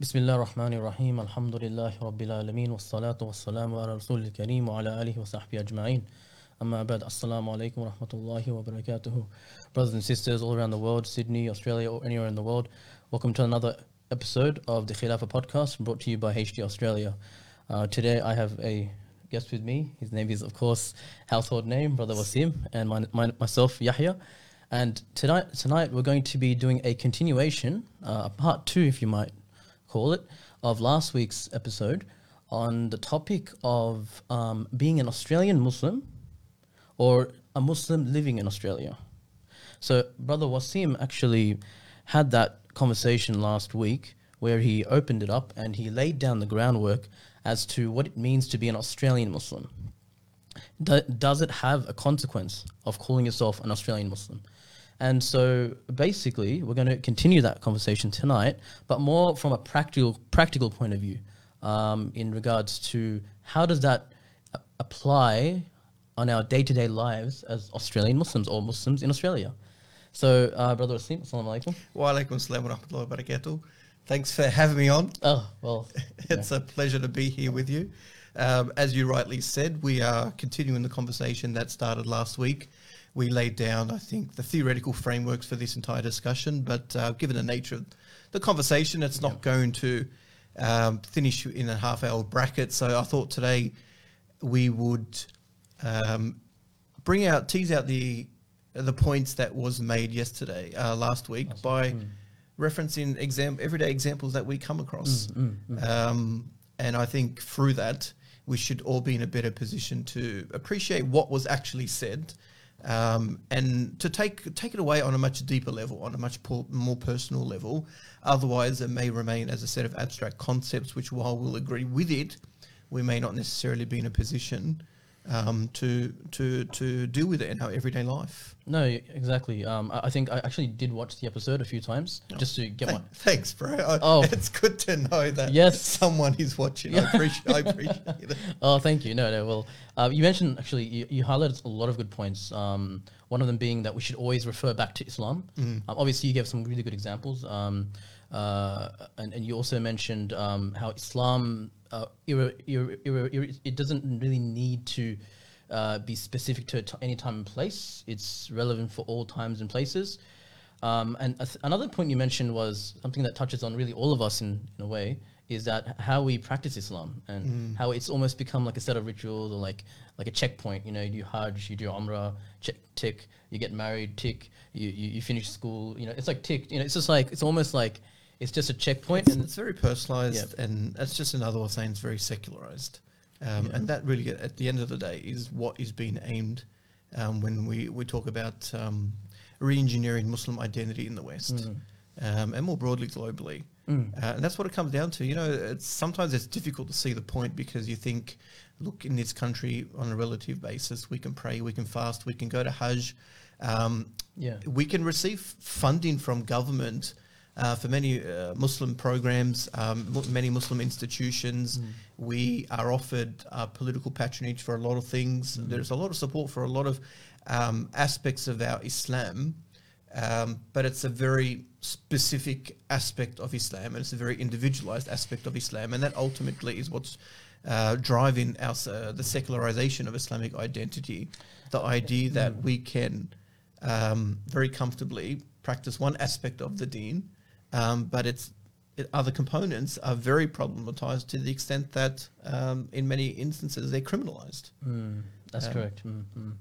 بسم الله الرحمن الرحيم الحمد لله رب العالمين والصلاة والسلام على رسول الكريم وعلى آله وصحبه أجمعين أما بعد السلام عليكم ورحمة الله وبركاته Brothers and sisters all around the world, Sydney, Australia or anywhere in the world Welcome to another episode of the Khilafah podcast brought to you by HT Australia. Uh, Today I have a guest with me. His name is of course household name Brother Wasim and my, my, myself Yahya. And tonight, tonight we're going to be doing a continuation, uh, part two, if you might, call it, of last week's episode on the topic of um, being an Australian Muslim or a Muslim living in Australia. So, Brother Wasim actually had that conversation last week where he opened it up and he laid down the groundwork as to what it means to be an Australian Muslim. Do, does it have a consequence of calling yourself an Australian Muslim? And so basically, we're going to continue that conversation tonight, but more from a practical practical point of view, um, in regards to how does that a- apply on our day to day lives as Australian Muslims or Muslims in Australia. So, uh, Brother Asim, Assalamu alaikum. Wa alaikum salam wa rahmatullahi wa barakatuh. Thanks for having me on. Oh, well, It's a pleasure to be here with you. Um, as you rightly said, we are continuing the conversation that started last week. We laid down, I think, the theoretical frameworks for this entire discussion, but uh, given the nature of the conversation, it's not going to um, finish in a half hour bracket. So I thought today we would um, bring out, tease out the the points that was made yesterday, uh, last week, by referencing exam everyday examples that we come across. Um, and I think through that, we should all be in a better position to appreciate what was actually said. Um, and to take take it away on a much deeper level, on a much more personal level. Otherwise, it may remain as a set of abstract concepts, which while we'll agree with it, we may not necessarily be in a position um, to to to deal with it in our everyday life. no, exactly. Um, I, I think I actually did watch the episode a few times just to get one. Thanks, bro. I, Oh. it's good to know that Yes. someone is watching. I appreciate. I appreciate it. Oh, thank you. No, no. Well, uh, you mentioned actually you, you highlighted a lot of good points. Um, one of them being that we should always refer back to Islam. Um, obviously, you gave some really good examples, um, uh, and, and you also mentioned um, how Islam uh, irre, irre, irre, irre- it doesn't really need to uh, be specific to t- any time and place. It's relevant for all times and places. Um, and th- another point you mentioned was something that touches on really all of us in, in a way is that how we practice Islam and how it's almost become like a set of rituals or like like a checkpoint. You know, you do Hajj, you do Umrah, check, tick. You get married, tick. You, you you finish school. You know, it's like tick. You know, it's just like it's almost like it's just a checkpoint. It's, and it's very personalized, and that's just another way of saying it's very secularized. Um, And that really, at the end of the day, is what is being aimed um, when we, we talk about um, re-engineering Muslim identity in the West, um, and more broadly globally. Uh, and that's what it comes down to. You know, it's, sometimes it's difficult to see the point because you think, look, in this country, on a relative basis, we can pray, we can fast, we can go to Hajj. Um, Yeah. we can receive funding from government uh, for many uh, Muslim programs, um, many Muslim institutions. We are offered uh, political patronage for a lot of things. There's a lot of support for a lot of um, aspects of our Islam, um, but it's a very specific aspect of Islam, and it's a very individualized aspect of Islam, and that ultimately is what's uh, driving our, uh, the secularization of Islamic identity. The idea that we can um, very comfortably practice one aspect of the deen, um, but its it, other components are very problematized to the extent that um, in many instances they're criminalized. Mm, that's Um, correct. Mm, mm.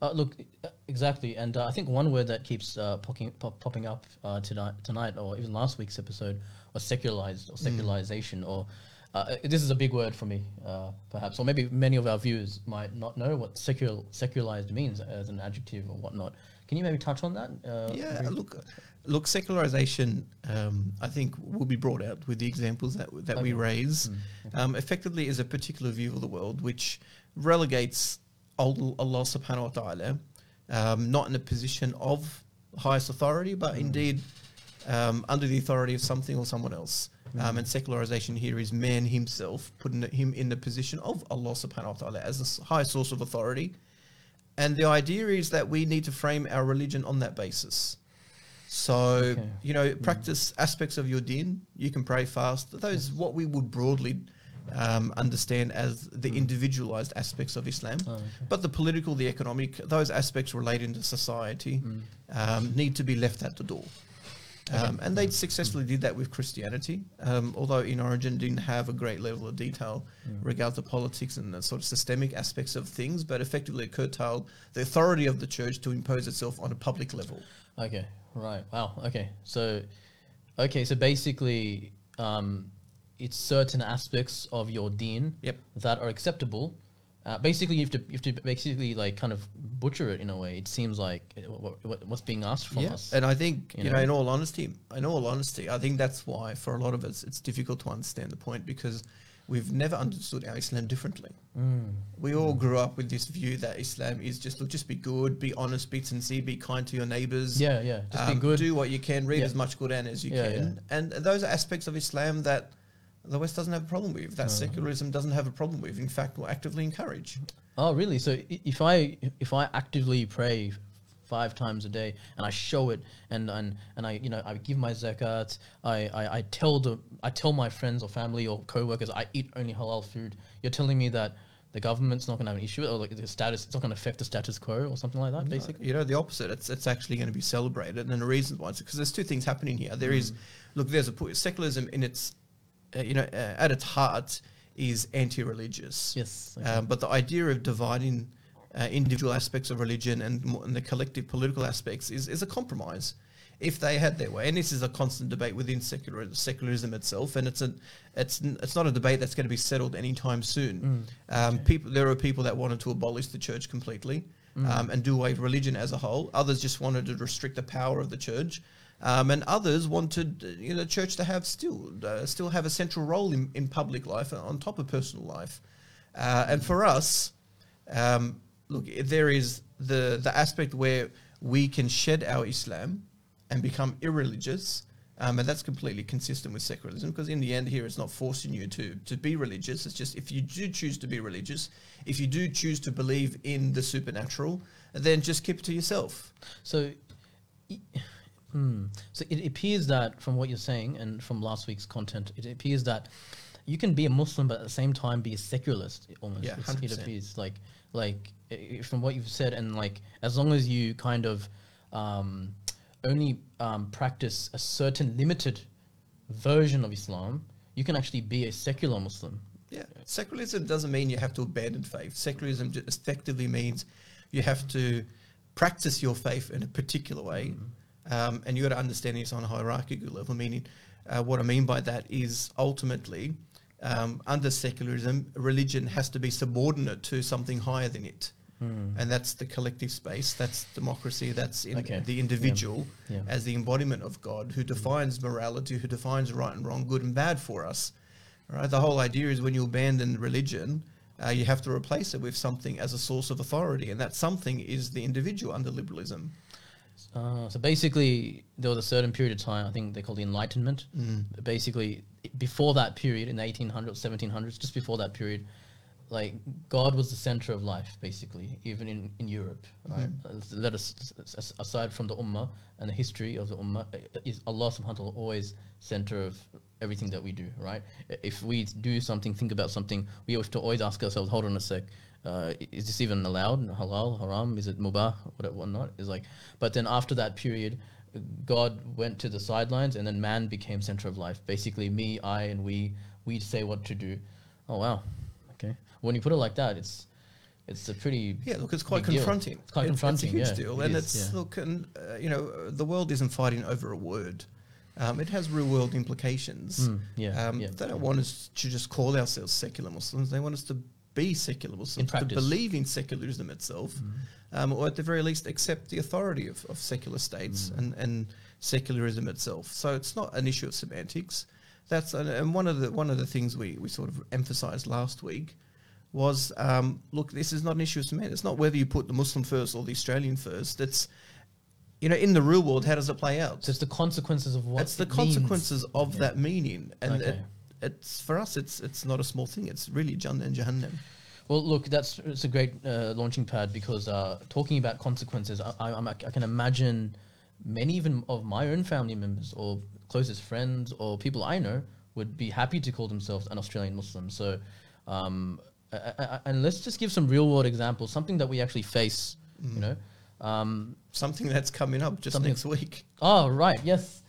Uh, look, uh, exactly, and uh, I think one word that keeps uh, popping pop, popping up uh, tonight, tonight, or even last week's episode, was secularized or secularization, or uh, this is a big word for me, uh, perhaps, or maybe many of our viewers might not know what secular secularized means as an adjective or whatnot. Can you maybe touch on that? Uh, yeah, look, look, secularization. Um, I think will be brought out with the examples that that we Okay. raise. Um, effectively, is a particular view of the world which relegates Al- Allah Subhanahu wa Taala um, not in a position of highest authority, but indeed um, under the authority of something or someone else. Um, and secularization here is man himself putting him in the position of Allah Subhanahu wa Taala as the highest source of authority. And the idea is that we need to frame our religion on that basis. So Okay. you know, practice aspects of your din. You can pray fast. Those what we would broadly um, understand as the individualized aspects of Islam. Oh, okay. But the political, the economic, those aspects relating to society Mm. um, need to be left at the door. Um, and they successfully did that with Christianity, um, although in origin didn't have a great level of detail regarding the politics and the sort of systemic aspects of things, but effectively curtailed the authority of the church to impose itself on a public level. Okay, right. Wow. Okay, so, okay, so basically, um, it's certain aspects of your deen Yep. that are acceptable. Uh, basically, you have to you have to basically like kind of butcher it in a way. It seems like uh, what, what, what's being asked from us. And I think, you you know, know? in all honesty, in all honesty, I think that's why for a lot of us it's difficult to understand the point because we've never understood our Islam differently. Mm. We all grew up with this view that Islam is just look, just be good, be honest, be sincere, be kind to your neighbors. Yeah, yeah. Just be um, good. Do what you can, read Yeah. as much Quran as you Yeah, can. And those are aspects of Islam that the West doesn't have a problem with, that secularism doesn't have a problem with. In fact, will actively encourage. Oh, really? So if I if I actively pray five times a day and I show it and and, and I you know I give my zakat, I, I, I tell the I tell my friends or family or co-workers I eat only halal food. You're telling me that the government's not going to have an issue with it, or like the status, it's not going to affect the status quo or something like that, basically. You know, the opposite. It's, it's actually going to be celebrated. And the reason why is because there's two things happening here. There is, look, there's a secularism in its, uh, you know, uh, at its heart is anti-religious. Yes. okay. Um, but the idea of dividing uh, individual aspects of religion and, and the collective political aspects is, is a compromise. If they had their way, and this is a constant debate within secular, secularism itself, and it's a, it's it's not a debate that's going to be settled anytime soon. Um, People, there are people that wanted to abolish the church completely um, and do away with religion as a whole. Others just wanted to restrict the power of the church, um, and others wanted uh, you know the church to have still uh, still have a central role in, in public life on top of personal life. Uh, and for us, um, look, there is the the aspect where we can shed our Islam and become irreligious. Um, and that's completely consistent with secularism because in the end here it's not forcing you to, to be religious. It's just if you do choose to be religious, if you do choose to believe in the supernatural, then just keep it to yourself. So, hmm. so it appears that from what you're saying and from last week's content, it appears that you can be a Muslim but at the same time be a secularist. Almost, Yeah, it 100%. appears like like from what you've said and like as long as you kind of um, only um, practice a certain limited version of Islam, you can actually be a secular Muslim. Yeah, secularism doesn't mean you have to abandon faith. Secularism just effectively means you have to practice your faith in a particular way, um, and you got to understand this on a hierarchical level. Meaning, uh, what I mean by that is ultimately, um, under secularism, religion has to be subordinate to something higher than it, and that's the collective space. That's democracy. That's in Okay. the individual Yeah. as the embodiment of God, who defines morality, who defines right and wrong, good and bad for us. Right? The whole idea is when you abandon religion, uh, you have to replace it with something as a source of authority, and that something is the individual under liberalism. Uh, so basically, there was a certain period of time, I think they call the Enlightenment. Basically, before that period, in the 1800s, 1700s, just before that period, like God was the center of life, basically, even in, in Europe. Right? Uh, Let us, aside from the Ummah and the history of the Ummah, uh, is Allah subhanahu wa ta'ala always center of everything that we do, right? If we do something, think about something, we have to always ask ourselves, hold on a sec, uh, is this even allowed? Halal, haram? Is it mubah? What not? Is like, but then after that period, God went to the sidelines, and then man became center of life. Basically, me, I, and we, we say what to do. Oh wow, okay. When you put it like that, it's it's a pretty Yeah, look, it's quite Big deal. confronting. It's quite confronting, It's a huge yeah, deal, it and is, it's yeah. look, and uh, you know, the world isn't fighting over a word. Um, it has real world implications. Mm, yeah, um, yeah, they don't want us to just call ourselves secular Muslims. They want us to be secular Muslims, to believe in secularism itself, um, or at the very least accept the authority of, of secular states Mm. and, and secularism itself. So it's not an issue of semantics. That's and- and one of the one of the things we, we sort of emphasised last week was um, look, this is not an issue of semantics. It's not whether you put the Muslim first or the Australian first. It's you know, in the real world, how does it play out? So it's the consequences of what it's the it means. consequences of Yeah. that meaning, and it, Okay. It's for us. It's it's not a small thing. It's really Jannah and Jahannam. Well, look, that's it's a great uh, launching pad because uh, talking about consequences, I, I, I'm, can imagine many even of my own family members or closest friends or people I know would be happy to call themselves an Australian Muslim. So, um, a- and let's just give some real world examples, something that we actually face. You know. Um, Something that's coming up just next week. oh right, yes,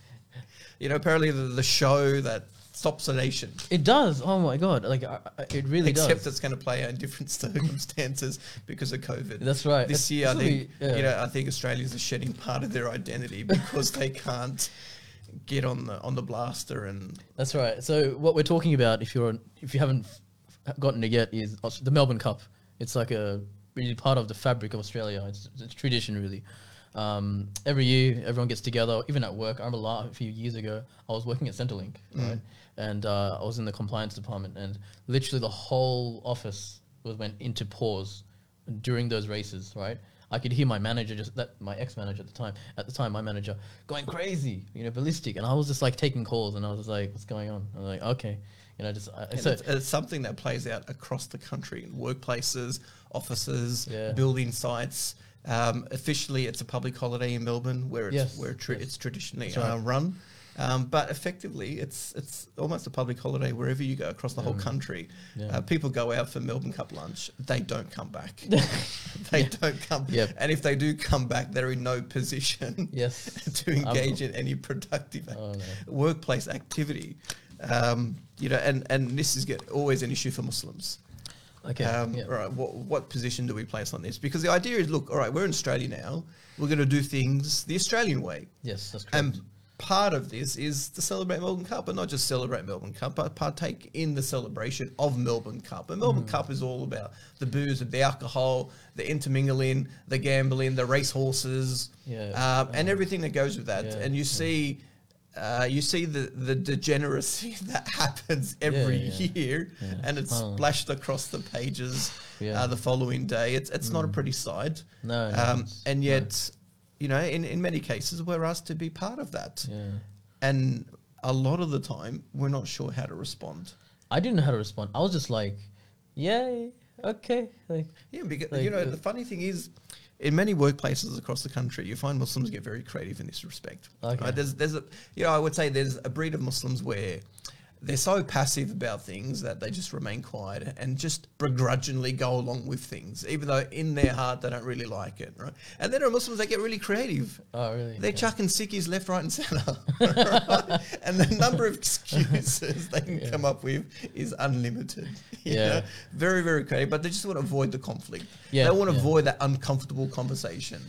You know, apparently the, the show that stops the nation. it does. Oh my god, like I, I- it really Except does. it's going to play out in different circumstances because of COVID. That's right. This It's- year, I this'll think be- yeah. you know, I think Australians are shedding part of their identity because they can't get on the on the blaster and That's right. So what we're talking about, if you're if you haven't f- gotten it yet, is Aus- the Melbourne Cup. It's like a really part of the fabric of Australia. It's, it's tradition, really. Um, every year, everyone gets together, even at work. I remember a few years ago, I was working at Centrelink, right? And uh, I was in the compliance department, and literally the whole office was went into pause during those races, right? I could hear my manager just that my ex manager at the time at the time my manager going crazy, you know, ballistic, and I was just like taking calls, and I was like, "What's going on?" I'm like, "Okay," you know, just I, so it's, it's something that plays out across the country in workplaces, offices, Yeah. building sites. Um, officially, it's a public holiday in Melbourne, where it's Yes, where tra- yes. it's traditionally right. uh, run. Um, but effectively, it's it's almost a public holiday wherever you go across the whole country. Yeah. Uh, people go out for Melbourne Cup lunch; they don't come back. they don't come. Yep. And if they do come back, they're in no position yes, to engage in any productive Oh, no. workplace activity. Um, you know, and, and this is get, always an issue for Muslims. Okay, Um, yeah. All right, what, what position do we place on this? Because the idea is, look, all right, we're in Australia now. We're going to do things the Australian way. yes, that's correct. And part of this is to celebrate Melbourne Cup, but not just celebrate Melbourne Cup, but partake in the celebration of Melbourne Cup. And Mm. Melbourne Cup is all about the booze, the alcohol, the intermingling, the gambling, the racehorses, Yeah. um, and everything that goes with that. Yeah, And you see. Uh, you see the, the degeneracy that happens every yeah. year, Yeah. and it's Oh. splashed across the pages Yeah. uh, the following day. It's it's not a pretty sight. No, no, um, and no. yet, you know, in, in many cases, we're asked to be part of that yeah. and a lot of the time we're not sure how to respond. I didn't know how to respond. I was just like, "Yay, okay." Like, Yeah, because Like, you know uh, the funny thing is, in many workplaces across the country, you find Muslims get very creative in this respect. Okay. Right? There's there's a you know I would say there's a breed of Muslims where they're so passive about things that they just remain quiet and just begrudgingly go along with things, even though in their heart they don't really like it, right? And then there are Muslims that get really creative. oh, really? They're Yeah. chucking sickies left, right, and centre. right? And the number of excuses they can Yeah. come up with is unlimited. Yeah. know? Very, very creative, but they just want to avoid the conflict. Yeah, They want to yeah. avoid that uncomfortable conversation.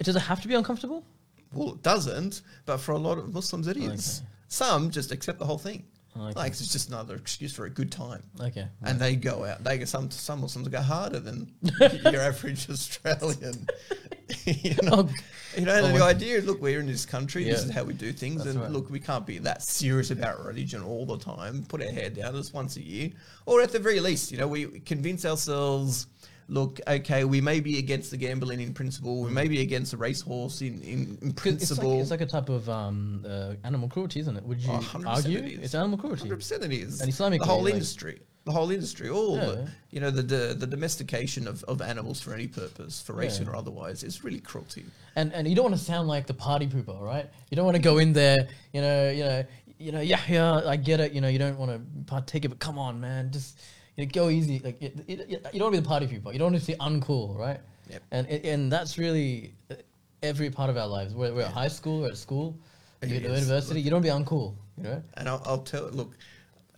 Does it have to be uncomfortable? Well, it doesn't, but for a lot of Muslims, it is. Okay. Some just accept the whole thing. Okay. Like it's just another excuse for a good time. Okay. And they go out. They go, some some Muslims go harder than your average Australian. you know, Oh, you know, oh the idea is, look, we're in this country. This is how we do things, That's and right. look, we can't be that serious about religion all the time. Put our head down just once a year, or at the very least, you know, we convince ourselves. Look, okay, we may be against the gambling in principle. We may be against the racehorse in, in, in It's like, principle. it's like a type of um, uh, animal cruelty, isn't it? Would you Oh, argue it is. it's animal cruelty? Hundred percent, it is. And Islamically, the whole like- industry, the whole industry, all Yeah. the, you know, the, the the domestication of, of animals for any purpose, for racing Yeah. or otherwise, is really cruelty. And and you don't want to sound like the party pooper, right? You don't want to go in there, you know, you know, you know, yeah, yeah, I get it. You know, you don't want to partake of it. Come on, man, just you go easy. Like it, it, you don't want to be the party people. You don't want to be uncool, right? Yep. And and that's really uh, every part of our lives. We're, we're at high school, we're at school, you're at university. You don't want to be uncool, you know. And I'll, I'll tell, look,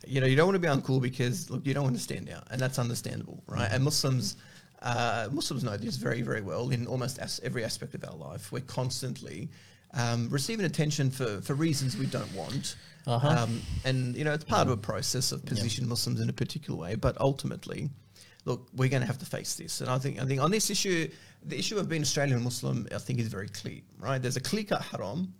you know, you don't want to be uncool because look, you don't want to stand out, and that's understandable, right? And Muslims. Uh, Muslims know this very, very well in almost as every aspect of our life. We're constantly um, receiving attention for, for reasons we don't want. Uh-huh. Um, and, you know, it's part of a process of position Muslims in a particular way. But ultimately, look, we're going to have to face this. And I think, I think on this issue, the issue of being Australian Muslim, I think is very clear, right? There's a clear cut haram.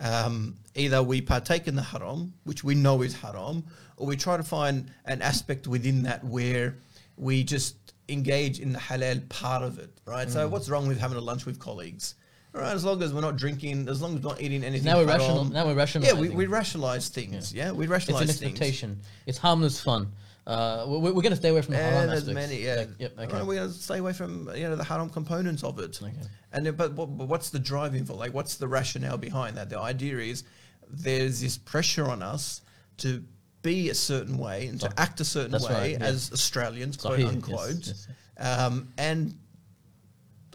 Um, either we partake in the haram, which we know is haram, or we try to find an aspect within that where we just engage in the halal part of it, right? Mm. So what's wrong with having a lunch with colleagues? Right, as long as we're not drinking, as long as we're not eating anything. Now we're haram. rational. Now we're rational. Yeah, we, we rationalize things. Yeah, we rationalize things. It's an things. expectation. It's harmless fun. Uh, we- we're going to stay away from the haram and there's aspects. many, yeah. Like, yep. Okay. Alright, we're going to stay away from you know the haram components of it. Okay. And then, but, but what's the driving for? Like, what's the rationale behind that? The idea is there's this pressure on us to be a certain way and to Sah- act a certain way right, yeah. as Australians, quote Sahih, yes, unquote. yes, Um, and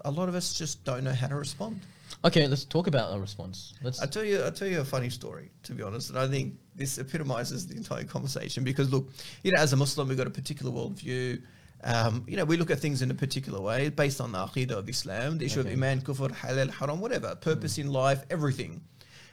a lot of us just don't know how to respond. Okay, let's talk about our response. Let's. I tell you, I tell you a funny story. To be honest, and I think this epitomizes the entire conversation because look, you know, as a Muslim, we've got a particular worldview. Um, you know, we look at things in a particular way based on the aqidah of Islam, the issue Okay. of iman, kufr, halal, haram, whatever, purpose in life, everything.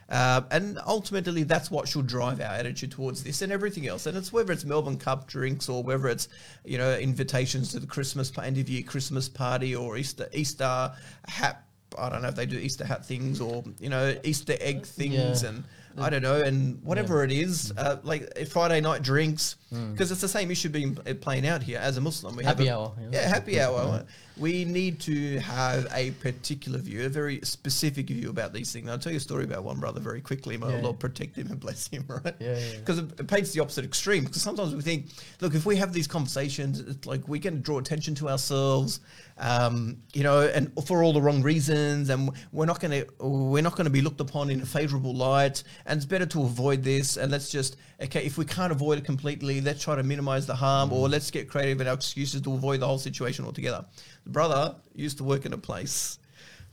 Uh, and ultimately, that's what should drive our attitude towards this and everything else. And it's whether it's Melbourne Cup drinks or whether it's you know invitations to the Christmas end of year Christmas party or Easter Easter hat. I don't know if they do Easter hat things or you know Easter egg things Yeah. and I don't know and whatever it is uh, like Friday night drinks because it's the same issue being uh, playing out here as a Muslim. We Happy have a, hour, yeah. happy hour. We need to have a particular view, a very specific view about these things. I'll tell you a story about one brother very quickly. May Yeah. Allah protect him and bless him, right? Yeah, yeah, yeah. Because it, paints the opposite extreme. Because sometimes we think, look, if we have these conversations, it's like we can draw attention to ourselves, um, you know, and for all the wrong reasons, and we're not going to we're not going to be looked upon in a favourable light. And it's better to avoid this. And let's just okay, if we can't avoid it completely, let's try to minimise the harm, or let's get creative in our excuses to avoid the whole situation altogether. The brother used to work in a place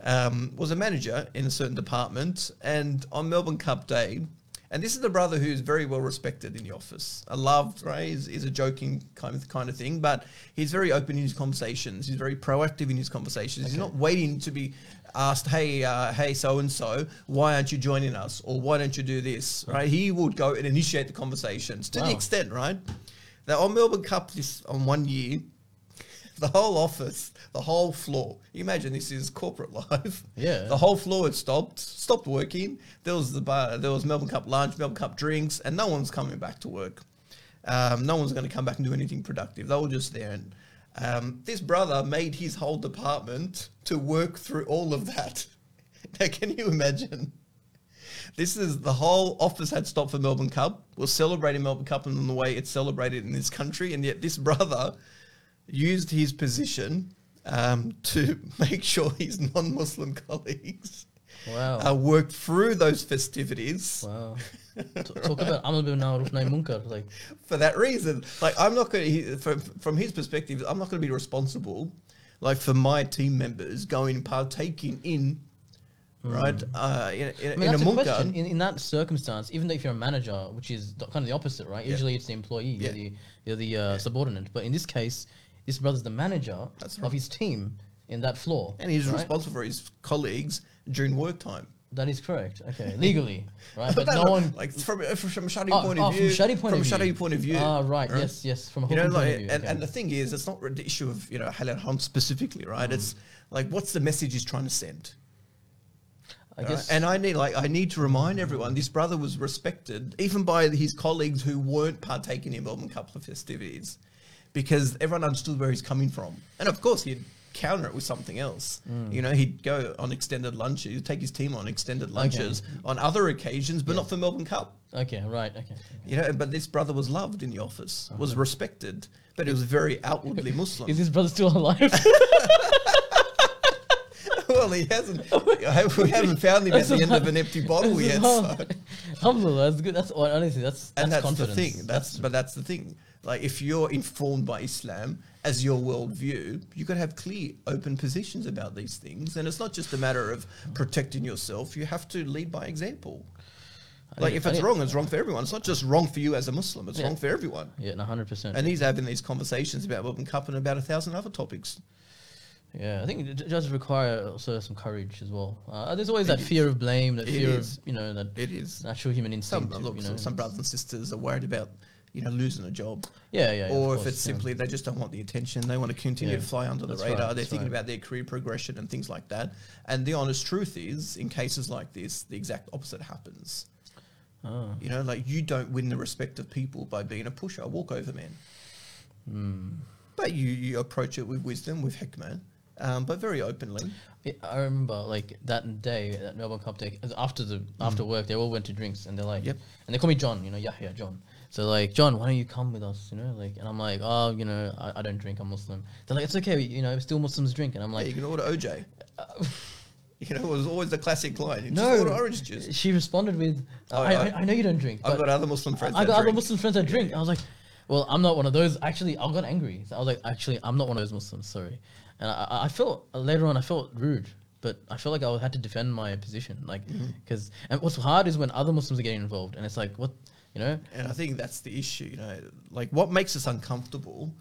um, was a manager in a certain department, and on Melbourne Cup Day, and this is the brother who's very well respected in the office. I loved, right? He's, he's a joking kind of kind of thing, but he's very open in his conversations. He's very proactive in his conversations. He's not waiting to be asked, "Hey, uh, hey, so and so, why aren't you joining us?" or "Why don't you do this?" Right? He would go and initiate the conversations to the extent, right? That on Melbourne Cup this on one year, the whole office, the whole floor. You imagine this is corporate life. Yeah. The whole floor had stopped, stopped working. There was the bar, there was Melbourne Cup lunch, Melbourne Cup drinks, and no one's coming back to work. Um, no one's going to come back and do anything productive. They were just there. And um, this brother made his whole department to work through all of that. Now, can you imagine? This is the whole office had stopped for Melbourne Cup. We're celebrating Melbourne Cup in the way it's celebrated in this country, and yet this brother used his position um, to make sure his non-Muslim colleagues Wow. uh, worked through those festivities wow. Talk about Amal bil Ma'ruf Nahi Munkar. Like, for that reason. Like I'm not going to, from, from his perspective, I'm not going to be responsible, like for my team members going partaking in, right, uh, in, in. I mean, in a a munkar. In, in that circumstance, even though if you're a manager, which is kind of the opposite, right? Yeah. Usually it's the employee, Yeah. you're the, you're the uh, subordinate. But in this case, this brother's the manager That's of his team in that floor. And he's right? responsible for his colleagues during work time. That is correct. Okay, legally, right? But no one. like from from a Shar'i Oh, point oh, of view. from Shar'i point from of a view. Shar'i point of view. Ah, right. Yes, yes. From a You know, like, point of view. and, okay. and the thing is, it's not the issue of you know halal haram specifically, right? Mm. It's like what's the message he's trying to send. I Right? guess. And I need like I need to remind everyone this brother was respected even by his colleagues who weren't partaking in Melbourne Cup festivities because everyone understood where he's coming from. And of course he'd counter it with something else. Mm. You know, he'd go on extended lunches, he'd take his team on extended lunches on other occasions, but not for Melbourne Cup. okay, right. Okay. You know, but this brother was loved in the office, was respected, but he was very outwardly Muslim. Is this brother still alive? well, he hasn't. We haven't found him at the end of an empty bottle yet. so. Alhamdulillah, that's good. That's honestly, that's that's and that's confidence. the thing. That's, but that's the thing. Like if you're informed by Islam as your worldview, you got to have clear, open positions about these things, and it's not just a matter of protecting yourself. You have to lead by example. Like if it's wrong, it's wrong for everyone. It's not just wrong for you as a Muslim. It's Yeah. wrong for everyone. Yeah, hundred percent. And he's having these conversations about Melbourne Cup and about a thousand other topics. Yeah, I think it does require also some courage as well. Uh, there's always that fear of blame, that It fear is. of you know that It is. natural human Some instinct. look, you know, some brothers and sisters are worried about you know losing a job. Yeah, yeah. yeah, or if course, it's yeah. simply they just don't want the attention, they want to continue Yeah, to fly under the radar. right, They're thinking right. about their career progression and things like that. And the honest truth is, in cases like this, the exact opposite happens. Oh. You know, like you don't win the respect of people by being a pusher, a walkover man. Hmm. But you, you approach it with wisdom, with hikmah, um, but very openly. I- I remember like that day, that Melbourne Cup day. After the after work, they all went to drinks, and they're like, Mm. Yep. and they call me John. You know, Yahya John. So like, John, why don't you come with us? You know, like, and I'm like, oh, you know, I, I don't drink. I'm Muslim. They're like, it's okay. You know, still Muslims drink, and I'm like, you can order OJ. you know, it was always the classic line. No. orange juice. She responded with, Oh, I, I- I, know you don't drink. I've got other Muslim friends. I that got other. Muslim friends that drink. I was like, well, I'm not one of those. Actually, I got angry. So I was like, actually, I'm not one of those Muslims. Sorry. And I, I- felt later on, I felt rude, but I felt like I had to defend my position, like Mm-hmm. because. And what's hard is when other Muslims are getting involved, and it's like, what, you know? And I think that's the issue, you know, like what makes us uncomfortable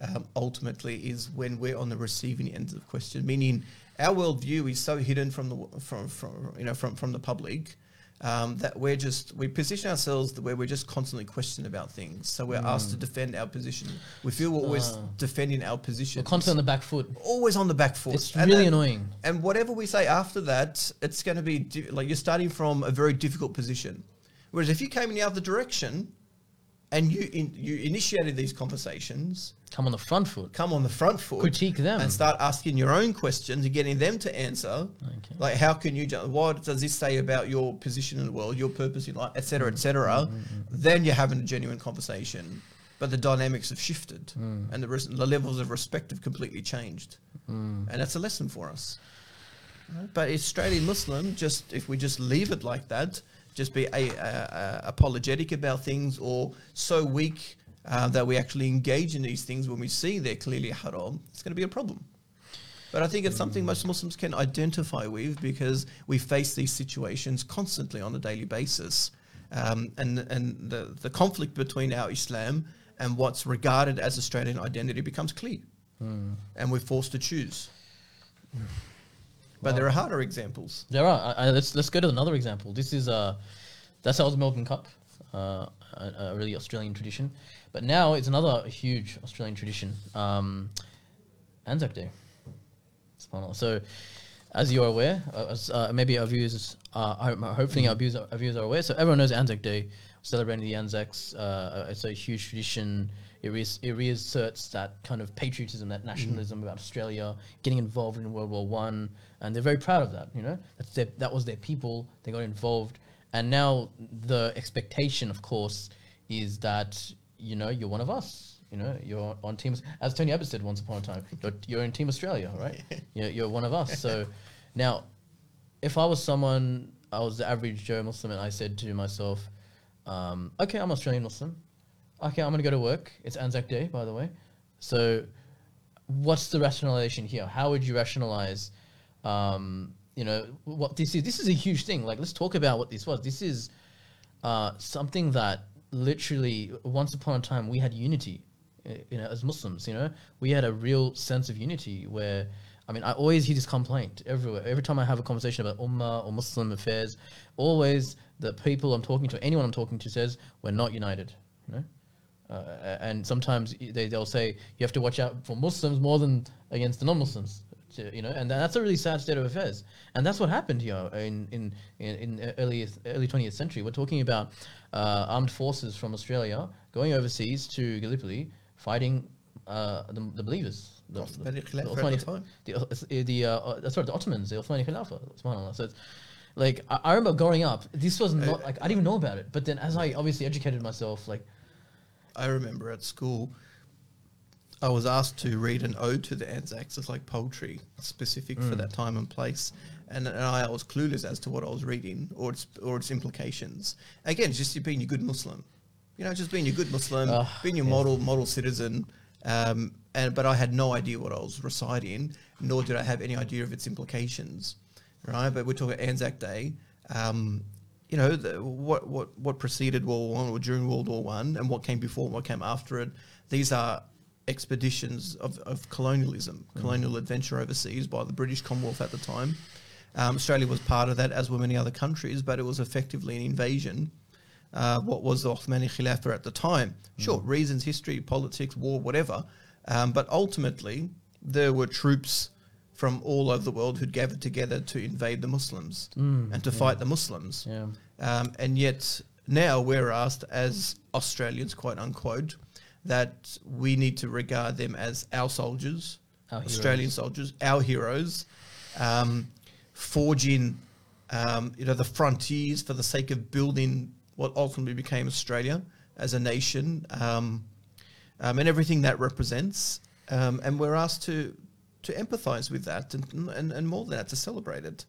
um, ultimately is when we're on the receiving end of the question, meaning our worldview is so hidden from the from, from you know from from the public um, that we're just we position ourselves where we're just constantly questioned about things. So we're asked to defend our position. We feel we're always Ah. defending our position. We're constantly on the back foot. always on the back foot. It's And really annoying. and whatever we say after that, it's going to be di- like you're starting from a very difficult position. Whereas if you came in the other direction and you in, you initiated these conversations, Come on the front foot. come on the front foot, Critique them. and start asking your own questions and getting them to answer. Okay. Like, how can you? What does this say about your position in the world, your purpose in life, etc., Mm, etc.? Then you're having a genuine conversation. But the dynamics have shifted, Mm. and the, res- the levels of respect have completely changed, Mm. and that's a lesson for us. But Australian Muslim, just if we just leave it like that, just be a, a, apologetic about things, or so weak uh, that we actually engage in these things when we see they're clearly haram, it's going to be a problem. But I think it's something most Muslims can identify with because we face these situations constantly on a daily basis. Um, and and the, the conflict between our Islam and what's regarded as Australian identity becomes clear. And we're forced to choose. But there are harder examples. There are. I, I, let's let's go to another example. This is uh, that's how it was Melbourne Cup, uh, a, a really Australian tradition. But now it's another huge Australian tradition, um, Anzac Day. So, as you are aware, uh, as, uh, maybe our viewers, uh, hopefully our viewers, our viewers are aware. So everyone knows Anzac Day, celebrating the Anzacs. Uh, it's a huge tradition. It, re- it reasserts that kind of patriotism, that nationalism about Australia, getting involved in World War One, and they're very proud of that. You know, that's their, that was their people. They got involved, and now the expectation, of course, is that you know you're one of us. You know, you're on teams. As Tony Abbott said once upon a time, you're, you're in Team Australia, right? you're, you're one of us. So now, if I was someone, I was the average Joe Muslim, and I said to myself, um, okay, I'm Australian Muslim. Okay, I'm going to go to work. It's Anzac Day, by the way. So, what's the rationalization here? How would you rationalize, um, you know, what this is? This is a huge thing. Like, let's talk about what this was. This is uh, something that literally, once upon a time, we had unity. uh, You know, as Muslims, you know, we had a real sense of unity where. I mean, I always hear this complaint everywhere. Every time I have a conversation about Ummah or Muslim affairs, always the people I'm talking to, anyone I'm talking to, says we're not united. You know, uh, and sometimes they they'll say you have to watch out for Muslims more than against the non-Muslims. To- You know, and that's a really sad state of affairs. And that's what happened here in in in, early early 20th century. We're talking about uh, armed forces from Australia going overseas to Gallipoli fighting uh, the, the believers. The, Othmani Khilafah at the Othmani- the, uh, the uh, uh, that's right, the Ottomans, the Othmani Khilafah. So it's like I, I remember growing up, this was not like I didn't even know about it. But then as I obviously educated myself, like I remember at school, I was asked to read an ode to the Anzacs. It's like poetry specific for that time and place. And, and I was clueless as to what I was reading or its, or its implications. Again, just you being a good Muslim. You know, just being a good Muslim, Ah, being your yeah. model model citizen. Um, and but I had no idea what I was reciting, nor did I have any idea of its implications, right? But we're talking Anzac Day. Um, you know the, what what what preceded World War One or during World War One, and what came before and what came after it. These are expeditions of, of colonialism, colonial adventure overseas by the British Commonwealth at the time. Um, Australia was part of that, as were many other countries, but it was effectively an invasion. Uh, what was the Ottomani Khilafah at the time? Sure, reasons, history, politics, war, whatever. Um, but ultimately, there were troops from all over the world who'd gathered together to invade the Muslims and to fight the Muslims. yeah, Um, and yet now we're asked as Australians, quote unquote, that we need to regard them as our soldiers Our Australian heroes. soldiers, our heroes, um, forging, um, you know, the frontiers for the sake of building what ultimately became Australia as a nation, um, um, and everything that represents. Um, and we're asked to to empathise with that, and, and and more than that, to celebrate it.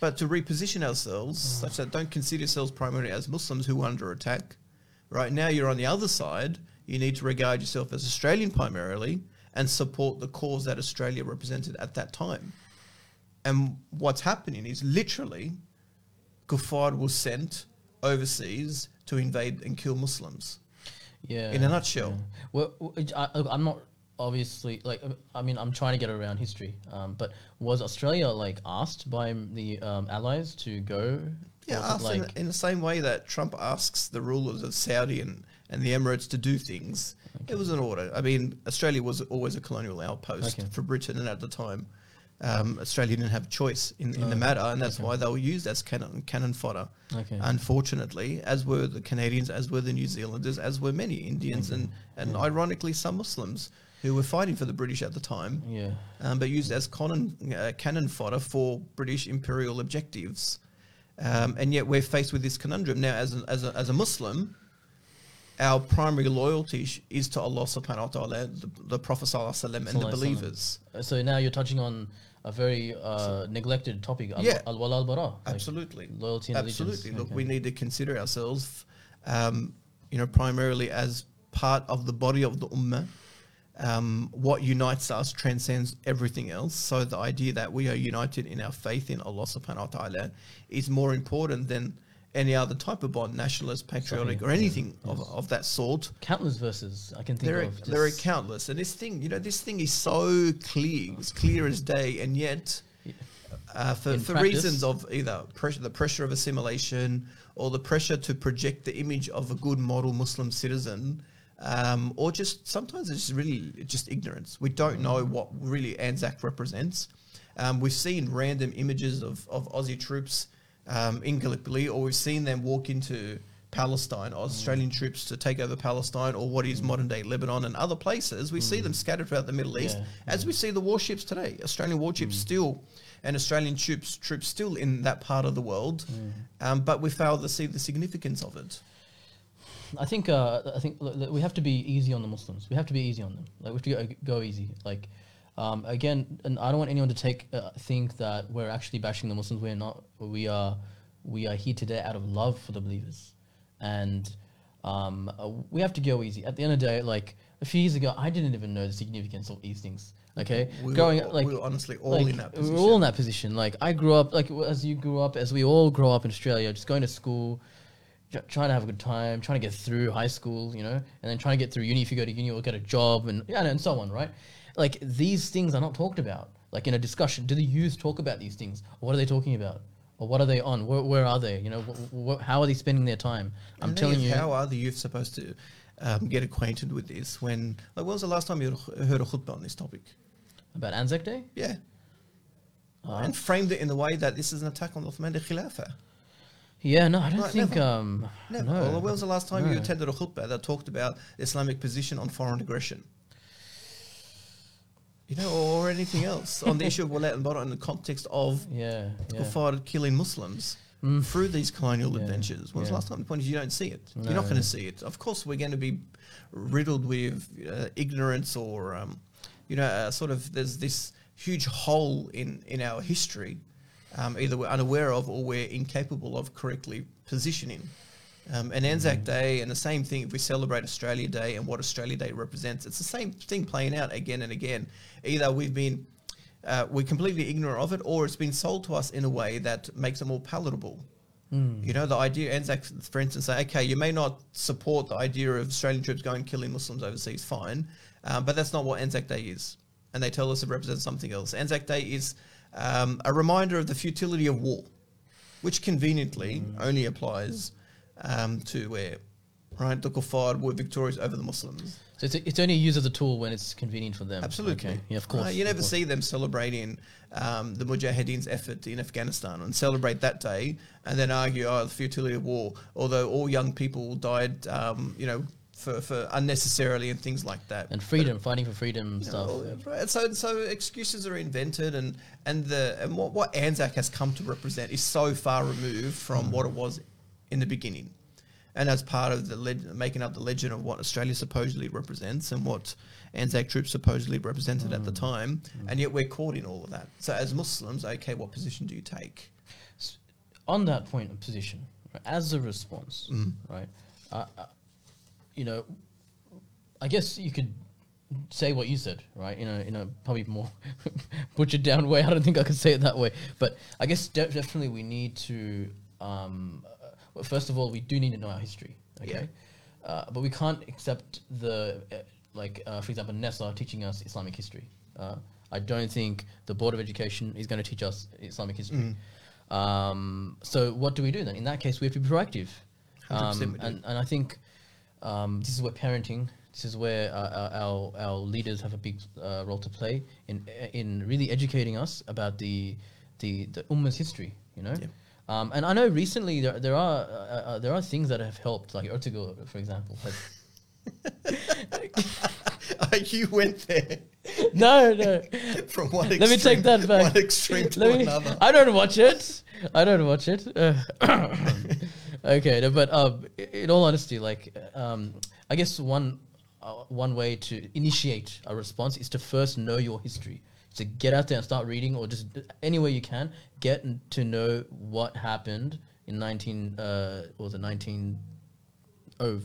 But to reposition ourselves such that don't consider yourselves primarily as Muslims who are under attack. Right now, you're on the other side. You need to regard yourself as Australian primarily and support the cause that Australia represented at that time. And what's happening is literally, Kuffar was sent overseas to invade and kill Muslims. Yeah. In a nutshell. yeah. Well, I, am not obviously like. I mean, I'm trying to get around history. Um, but was Australia like asked by the um, allies to go? Yeah, Or was it, asked in, like in the same way that Trump asks the rulers of Saudi and, and the Emirates to do things. It was an order. I mean, Australia was always a colonial outpost Okay. for Britain, and at the time, um, Australia didn't have a choice in, in the Oh, matter, and that's okay. why they were used as cannon, cannon fodder. Okay. Unfortunately, as were the Canadians, as were the New Zealanders, as were many Indians, and, and ironically, some Muslims who were fighting for the British at the time yeah. um, but used as cannon, uh, cannon fodder for British imperial objectives. Um, and yet we're faced with this conundrum. Now, as as a, as a Muslim, our primary loyalty sh- is to Allah subhanahu wa ta'ala, the, the Prophet sallallahu and the believers. So now you're touching on a very uh, neglected topic. Al- Yeah. Al wala al bara. like Absolutely. Loyalty and Absolutely. allegiance. Look, Okay. we need to consider ourselves, um, you know, primarily as part of the body of the ummah. Um, what unites us transcends everything else. So the idea that we are united in our faith in Allah subhanahu wa ta'ala is more important than any other type of bond, nationalist, patriotic, Sahih, or yeah, anything of, yes. of that sort. Countless verses I can think There are, of. there are countless. And this thing, you know, this thing is so clear, it's clear as day, and yet uh, for, In for practice- reasons of either pressure, the pressure of assimilation or the pressure to project the image of a good model Muslim citizen, um, or just sometimes it's really just ignorance. We don't know what really Anzac represents. Um, we've seen random images of, of Aussie troops um, in Gallipoli, or we've seen them walk into Palestine, Australian troops to take over Palestine, or what is modern day Lebanon and other places. We see them scattered throughout the Middle East, Yeah, as we see the warships today. Australian warships still, and Australian troops troops still in that part of the world, um, but we fail to see the significance of it. I think uh, I think l- l- we have to be easy on the Muslims. We have to be easy on them. Like we have to go, go easy. Like um, again, and I don't want anyone to take uh, think that we're actually bashing the Muslims. We're not. We are we are here today out of love for the believers, and um, uh, we have to go easy. At the end of the day, like a few years ago, I didn't even know the significance of these things. Okay, We growing were, like we were honestly all like, in that We position. were all in that position. Like I grew up, like as you grew up, as we all grow up in Australia, just going to school, tr- trying to have a good time, trying to get through high school, you know, and then trying to get through uni if you go to uni or get a job, and yeah, and so on, right? Like these things are not talked about. Like in a discussion, do the youth talk about these things, or what are they talking about, or what are they on? Where, where are they? You know, wh- wh- how are they spending their time? I'm And telling you, how are the youth supposed to um, get acquainted with this? When like, when was the last time you heard a khutbah on this topic? about Anzac Day. Yeah, Uh, and framed it in the way that this is an attack on the Uthmani Khilafah. yeah, no, I don't Right, think. never. Um, Never. no. Well, when was the last time you attended a khutbah that talked about Islamic position on foreign aggression? You know, or anything else on the issue of Walat and Bara in the context of Yeah, yeah. Kuffar killing Muslims Mm. through these colonial Yeah, adventures. When's the last time? The point is, you don't see it. You're not going to see it. Of course, we're going to be riddled with uh, ignorance or, um, you know, uh, sort of there's this huge hole in, in our history, um, either we're unaware of or we're incapable of correctly positioning. Um, and Anzac Mm-hmm. Day, and the same thing if we celebrate Australia Day and what Australia Day represents, it's the same thing playing out again and again. Either we've been uh, we're completely ignorant of it, or it's been sold to us in a way that makes it more palatable. Mm. You know, the idea, Anzac, for instance, say, okay, you may not support the idea of Australian troops going killing Muslims overseas, fine, um, but that's not what Anzac Day is. And they tell us it represents something else. Anzac Day is um, a reminder of the futility of war, which conveniently only applies um, to where, right, the Kuffar were victorious over the Muslims. So it's, it's only use of the tool when it's convenient for them. Absolutely. Okay. Yeah, of course. Right, you never course. see them celebrating um, the Mujahideen's effort in Afghanistan and celebrate that day and then argue, oh, the futility of war. Although all young people died, um, you know, for, for unnecessarily and things like that. and freedom, fighting for freedom You stuff. know, right, so so excuses are invented, and and the and what what Anzac has come to represent is so far removed from what it was in the beginning, and as part of the leg- making up the legend of what Australia supposedly represents and what Anzac troops supposedly represented at the time, and yet we're caught in all of that. So as Muslims, okay, what position do you take? on that point of position, as a response, right? Uh, uh, you know, I guess you could say what you said, right? In a in a probably more butchered down way. I don't think I could say it that way, but I guess de- definitely we need to. Um, well, first of all, we do need to know our history, okay? Uh, but we can't accept the uh, like, uh, for example, NESA teaching us Islamic history. Uh, I don't think the Board of Education is going to teach us Islamic history. Um, so what do we do then? In that case, we have to be proactive. 100% Um, and, and I think um, this is where parenting, this is where uh, our, our leaders have a big uh, role to play in in really educating us about the the, the Ummah's history. You know, Yeah. Um, and I know recently there, there are uh, uh, there are things that have helped, like Ertugrul, for example. Has, you went there no, no. from one. Let me take that back. One extreme to Let me- another. I don't watch it. I don't watch it. Uh, okay, no, but um, in all honesty, like um, I guess one uh, one way to initiate a response is to first know your history. To get out there and start reading, or just any way you can get to know what happened in nineteen. Uh, what was it nineteen? Oh,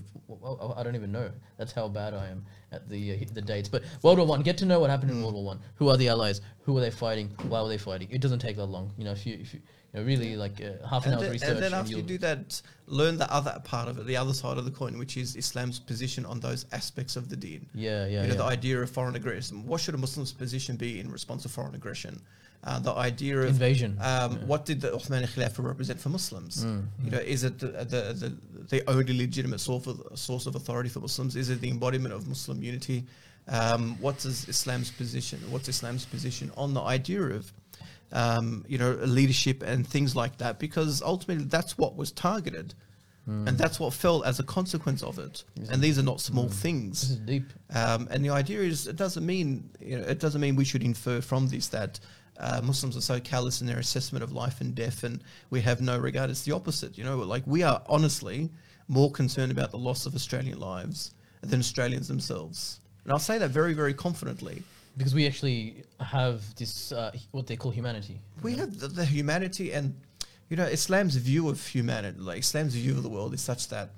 I don't even know. That's how bad I am at the uh, the dates. But World War One. Get to know what happened in World War One. Who are the allies? Who were they fighting? Why were they fighting? It doesn't take that long. You know, if you if you, you know, really like uh, half an And hour's research. and then after you you'll- do that, learn the other part of it, the other side of the coin, which is Islam's position on those aspects of the deen. yeah, yeah, you know, yeah. the idea of foreign aggression. What should a Muslim's position be in response to foreign aggression? Uh, the idea of Invasion. Um, Yeah. Mm, What did the Uthmani Khilafah represent for Muslims? You know, is it the, the, the, the only legitimate source of, source of authority for Muslims? Is it the embodiment of Muslim unity? Um, what is Islam's position? What's Islam's position on the idea of um, you know, leadership and things like that, because ultimately that's what was targeted. Mm. And that's what fell as a consequence of it. And these are not small this things. is deep. Um, and the idea is, it doesn't mean, you know, it doesn't mean we should infer from this that uh, Muslims are so callous in their assessment of life and death, and we have no regard. It's the opposite. You know, like we are honestly more concerned about the loss of Australian lives than Australians themselves. And I'll say that very, very confidently. Because we actually have this uh, what they call humanity. we have the, the humanity and you know islam's view of humanity like islam's view of the world is such that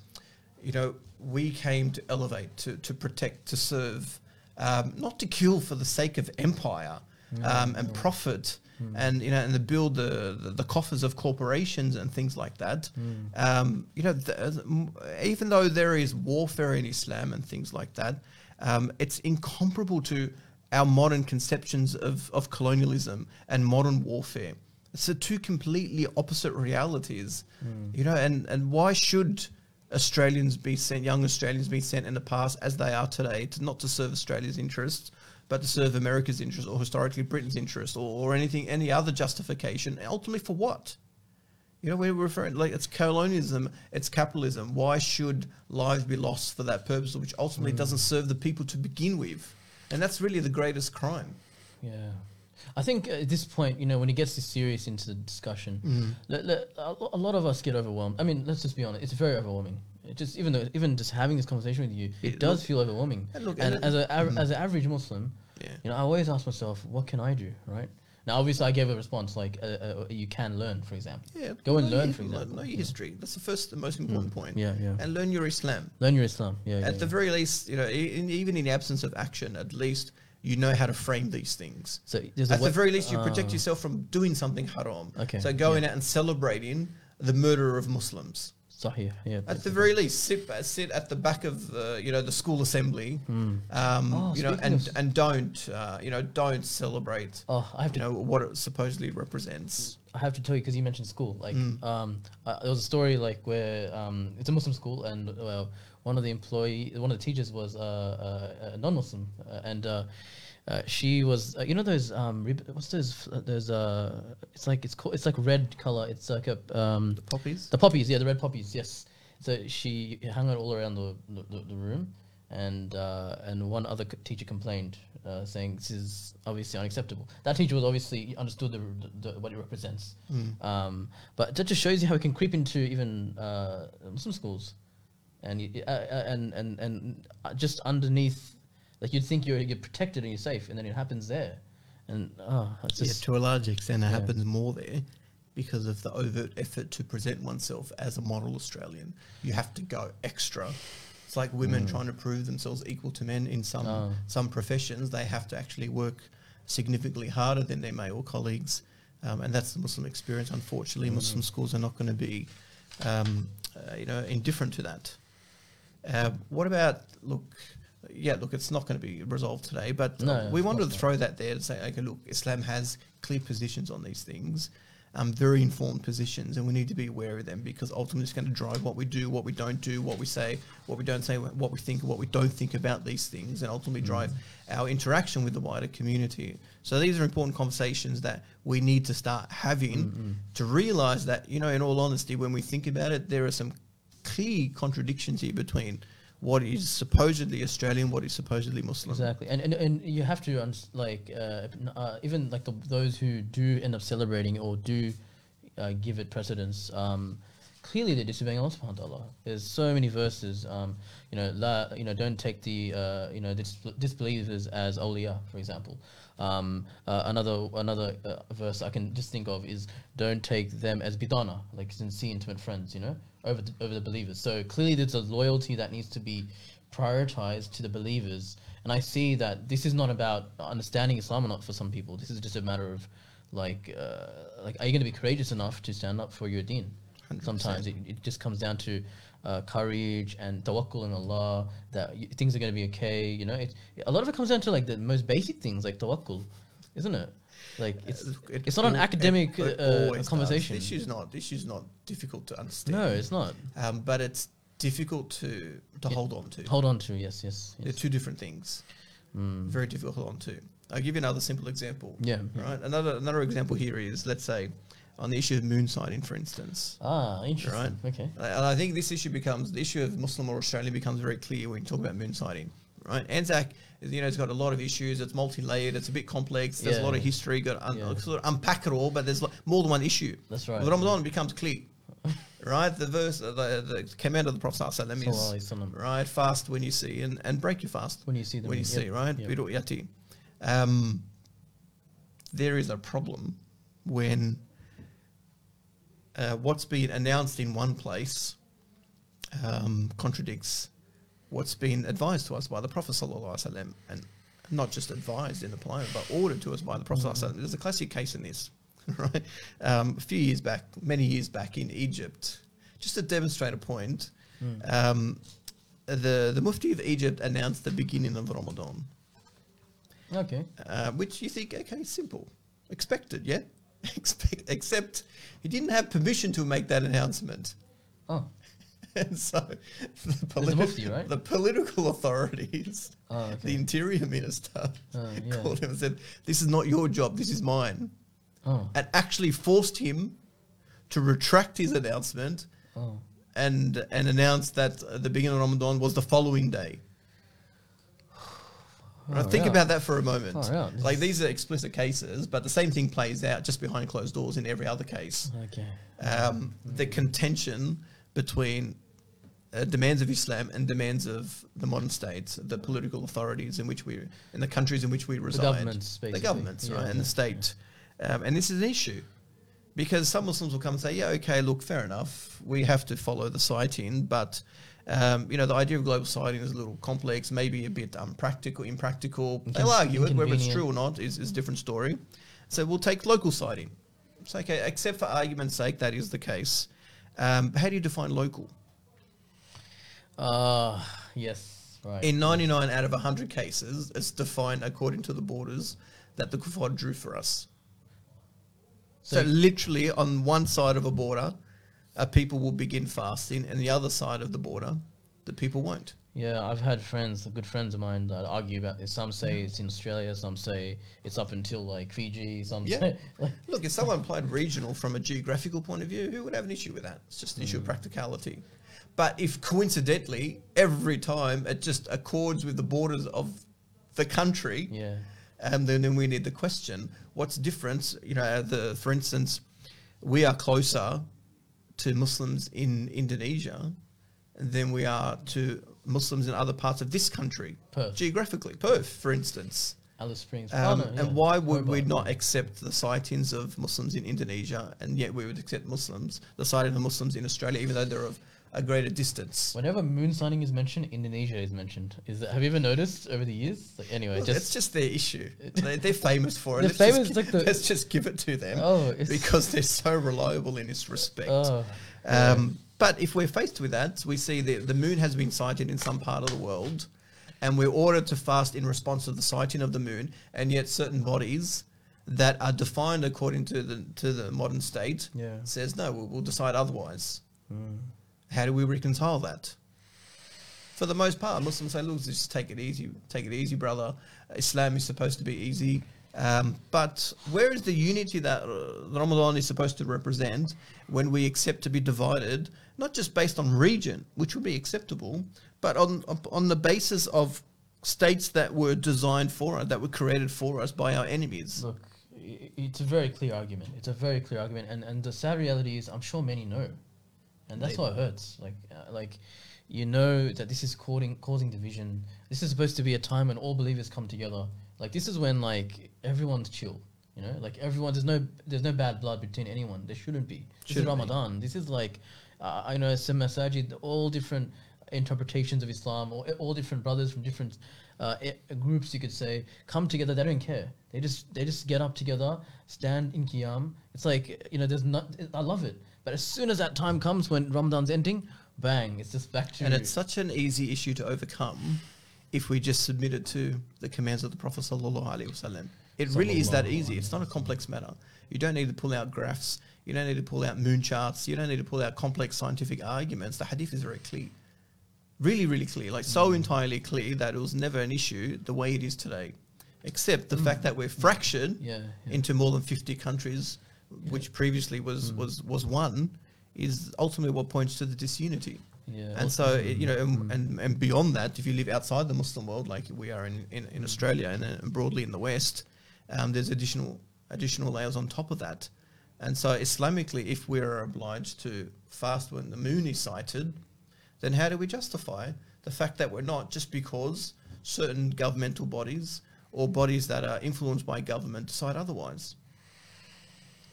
you know we came to elevate to, to protect to serve um, not to kill for the sake of empire um, and profit and you know and to build the, the, the coffers of corporations and things like that. Um, you know the, even though there is warfare in islam and things like that um, it's incomparable to our modern conceptions of, of colonialism and modern warfare. So two completely opposite realities, hmm. you know. And, and why should Australians be sent, young Australians be sent in the past as they are today, to not to serve Australia's interests, but to serve America's interests or historically Britain's interests or, or anything, any other justification? And Ultimately, for what? You know, we're referring like it's colonialism, it's capitalism. Why should lives be lost for that purpose, which ultimately hmm. doesn't serve the people to begin with? And that's really the greatest crime. Yeah. I think at this point, you know, when it gets this serious into the discussion, Mm-hmm. le- le- a lot of us get overwhelmed. I mean, let's just be honest; it's very overwhelming. It just even though even just having this conversation with you, it, It- does look- feel overwhelming. and look, and and as a Mhm. as an average Muslim, Yeah. you know, I always ask myself, what can I do, right? Now, obviously, I gave a response like, uh, uh, "You can learn," for example. Yeah, Go and learn, your- for example. Know your Yeah. history. That's the first, the most important point. Yeah, yeah. And learn your Islam. Learn your Islam. Yeah, yeah, At the yeah. very least, you know, in, even in the absence of action, at least you know how to frame these things. So there's a At the very least, you protect uh, yourself from doing something haram. Okay, So going yeah. out and celebrating the murder of Muslims. Sahih, yeah. At the very least, sit sit at the back of uh, you know the school assembly, um, Oh, you know, and of and don't uh, you know don't celebrate Oh, I have to know what it supposedly represents. I have to tell you because you mentioned school. Like, um, uh, there was a story like where um, it's a Muslim school, and uh, one of the employee, one of the teachers was uh, uh, a non-Muslim, uh, and uh, she was, uh, you know, those um, rib- what's those? Uh, those uh, it's like it's called, it's like red color. It's like a um, Poppies. the poppies, yeah, the red poppies, yes. so she hung it all around the the, the, the room, and uh, and one other c- teacher complained, uh, saying this is obviously unacceptable. That teacher was obviously understood the, the, the what it represents. Um, but that just shows you how it can creep into even uh, Muslim schools, and y- uh, uh, and and and uh, just underneath, like you'd think you're you're protected and you're safe, and then it happens there, and oh, it's Yeah, to a large extent, it Yeah. happens more there because of the overt effort to present oneself as a model Australian. You have to go extra. It's like women trying to prove themselves equal to men in some Oh. some professions. They have to actually work significantly harder than their male colleagues, um, and that's the Muslim experience. Unfortunately, Muslim schools are not going to be, um, uh, you know, indifferent to that. Uh, what about look? Yeah, look, it's not going to be resolved today, but No, we wanted to not. throw that there to say, okay, look, Islam has clear positions on these things, um, very informed positions, and we need to be aware of them because ultimately it's going to drive what we do, what we don't do, what we say, what we don't say, what we think, what we don't think about these things, and ultimately mm. drive our interaction with the wider community. So these are important conversations that we need to start having mm, mm. to realize that, you know, in all honesty, when we think about it, there are some key contradictions here between what is supposedly Australian, what is supposedly Muslim. Exactly, and and, and you have to like uh, uh, even like the, those who do end up celebrating or do uh, give it precedence. Um, clearly, they're disobeying Allah Subhanahu wa Taala. There's so many verses. Um, you know, la, you know, don't take the uh, you know dis- disbelievers as awliya, for example. Um, uh, another another uh, verse I can just think of is don't take them as bidana, like sincere intimate friends. You know, over the, over the believers. So clearly, there's a loyalty that needs to be prioritized to the believers. And I see that this is not about understanding Islam or not for some people. This is just a matter of like, uh, like, are you going to be courageous enough to stand up for your deen? 100%. Sometimes it, it just comes down to uh, courage and tawakkul on Allah that y- things are going to be okay. You know, it, a lot of it comes down to like the most basic things like tawakkul, isn't it? Like it's It it's not an academic uh, always does. conversation. This is not this is not difficult to understand. No, it's not. um, but it's difficult to to Yeah. hold on to. Hold on to yes, yes. They're two different things. Mm. Very difficult to hold on to. I'll give you another simple example. Yeah, yeah. Right. Another another example here is let's say on the issue of moon sighting, for instance. Ah, interesting. Right. Okay. And I think this issue becomes the issue of Muslim or Australian becomes very clear when you talk about moon sighting, right? Anzac, you know, it's got a lot of issues. It's multi-layered. It's a bit complex. There's a lot of history. Got un- Yeah. sort of unpack it all, but there's more than one issue. That's right. With Ramadan, it becomes clear, right? The verse, uh, the, the command of the Prophet Sallallahu alaihi right, fast when you see and, and break your fast When you see them. when you yep, see, right? yep. Um, there is a problem when uh, what's been announced in one place um, contradicts what's been advised to us by the Prophet sallallahu and not just advised in the plan, but ordered to us by the Prophet. wasallam. There's a classic case in this, right? Um, a few years back, many years back in Egypt, just to demonstrate a point. Mm. Um, the the Mufti of Egypt announced the beginning of Ramadan, Okay. uh, which you think, okay, simple, expected, yeah, Expect, except he didn't have permission to make that announcement, Oh. and so the, the Mufti, right? the political authorities, Oh, okay. the interior minister, Oh, yeah. called him and said, "This is not your job. This is mine," Oh. and actually forced him to retract his announcement Oh. and and announced that the beginning of Ramadan was the following day. Right, Oh, think yeah. about that for a moment. Oh, yeah. Like these are explicit cases, but the same thing plays out just behind closed doors in every other case. Okay. Um, the contention between uh, demands of Islam and demands of the modern states, the political authorities in which we, in the countries in which we reside, governments, the governments, Yeah, right, and the state, um, and this is an issue because some Muslims will come and say, "Yeah, okay, look, fair enough, we have to follow the sighting, but." Um, you know, the idea of global sighting is a little complex, maybe a bit unpractical, impractical. They'll argue it, whether it's true or not is, is a different story. So we'll take local sighting. It's okay, except for argument's sake, that is the case. Um, how do you define local? Uh, yes. Right. In 99 out of 100 cases, it's defined according to the borders that the kuffar drew for us. So, So- literally on one side of a border, uh, people will begin fasting, and the other side of the border, the people won't. Yeah, I've had friends, good friends of mine, that argue about this. Some say it's in Australia, some say it's up until like Fiji, some Yeah. say. Like, Look, if someone played regional from a geographical point of view, who would have an issue with that? It's just an issue of practicality. But if coincidentally every time it just accords with the borders of the country, Yeah. um, then, then we need the question: What's the difference? You know, the for instance, we are closer to Muslims in Indonesia than we are to Muslims in other parts of this country, Perth. geographically. Perth, for instance. Alice Springs. Um, Oh, no, and why would we Hobart. not accept the sightings of Muslims in Indonesia, and yet we would accept Muslims, the sighting of Muslims in Australia, even though they're of a greater distance? Whenever moon sighting is mentioned, Indonesia is mentioned. Is that, have you ever noticed over the years? Like, anyway, Well, just it's just their issue. They, they're famous for it. They're Let's just famous, gi- like the- let's just give it to them oh, it's, because they're so reliable in this respect. oh, Um, but if we're faced with that, we see that the moon has been sighted in some part of the world, and we're ordered to fast in response to the sighting of the moon, and yet certain bodies that are defined according to the to the modern state yeah. says no, we'll, we'll decide otherwise. Mm. How do we reconcile that? For the most part, Muslims say, "Look, just take it easy, take it easy, brother. Islam is supposed to be easy." Um, but where is the unity that uh, Ramadan is supposed to represent when we accept to be divided, not just based on region, which would be acceptable, but on on the basis of states that were designed for us, that were created for us by our enemies? Look, it's a very clear argument. It's a very clear argument, and and the sad reality is, I'm sure many know, and that's They- why it hurts. Like uh, like, you know that this is causing causing division. This is supposed to be a time when all believers come together. Like this is when like everyone's chill. You know, like everyone. There's no there's no bad blood between anyone. There shouldn't be. This Shouldn't is be. Ramadan. This is like, uh, I know some masajid, all different interpretations of Islam, or all different brothers from different uh, i- groups, you could say, come together. They don't care. They just they just get up together, stand in qiyam. It's like you know, there's not. I love it. But as soon as that time comes when Ramadan's ending, bang, it's just back to. And it's such an easy issue to overcome if we just submit it to the commands of the Prophet sallallahu alaihi wasallam. It really is that easy. It's not a complex matter. You don't need to pull out graphs. You don't need to pull out moon charts. You don't need to pull out complex scientific arguments. The hadith is very clear. Really, really clear. Like so mm. entirely clear that it was never an issue the way it is today. Except the mm. fact that we're fractured yeah, yeah. into more than 50 countries, which previously was, Mm. was, was one, is ultimately what points to the disunity. yeah. And so, it, you know, and, Mm. and, and beyond that, if you live outside the Muslim world, like we are in, in, in Australia and, uh, broadly in the West, um, there's additional additional layers on top of that. And so, Islamically, if we're obliged to fast when the moon is sighted, then how do we justify the fact that we're not just because certain governmental bodies or bodies that are influenced by government decide otherwise?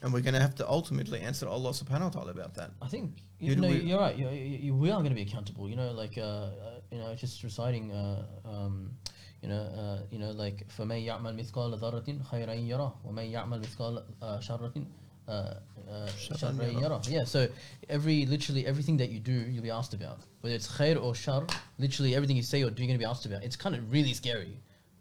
And we're going to have to ultimately answer Allah subhanahu wa ta'ala about that. I think Who you do know we- you're right. You, you, you, we are going to be accountable. You know, like uh, uh, you know, just reciting. Uh, um, you know, uh, you know, like فَمَن يَعْمَلْ مِثْقَالَ ذَرَّةٍ خَيْرًا يَرَهُ وَمَن يَعْمَل مِثْقَالَ uh, شَرَّةٍ uh, uh, شَرًّا شَرًّا يَرَهُ. يَرَهُ. Yeah. So every literally everything that you do, you'll be asked about. Whether it's khair or shar, literally everything you say or do, you're going to be asked about. It's kind of really scary.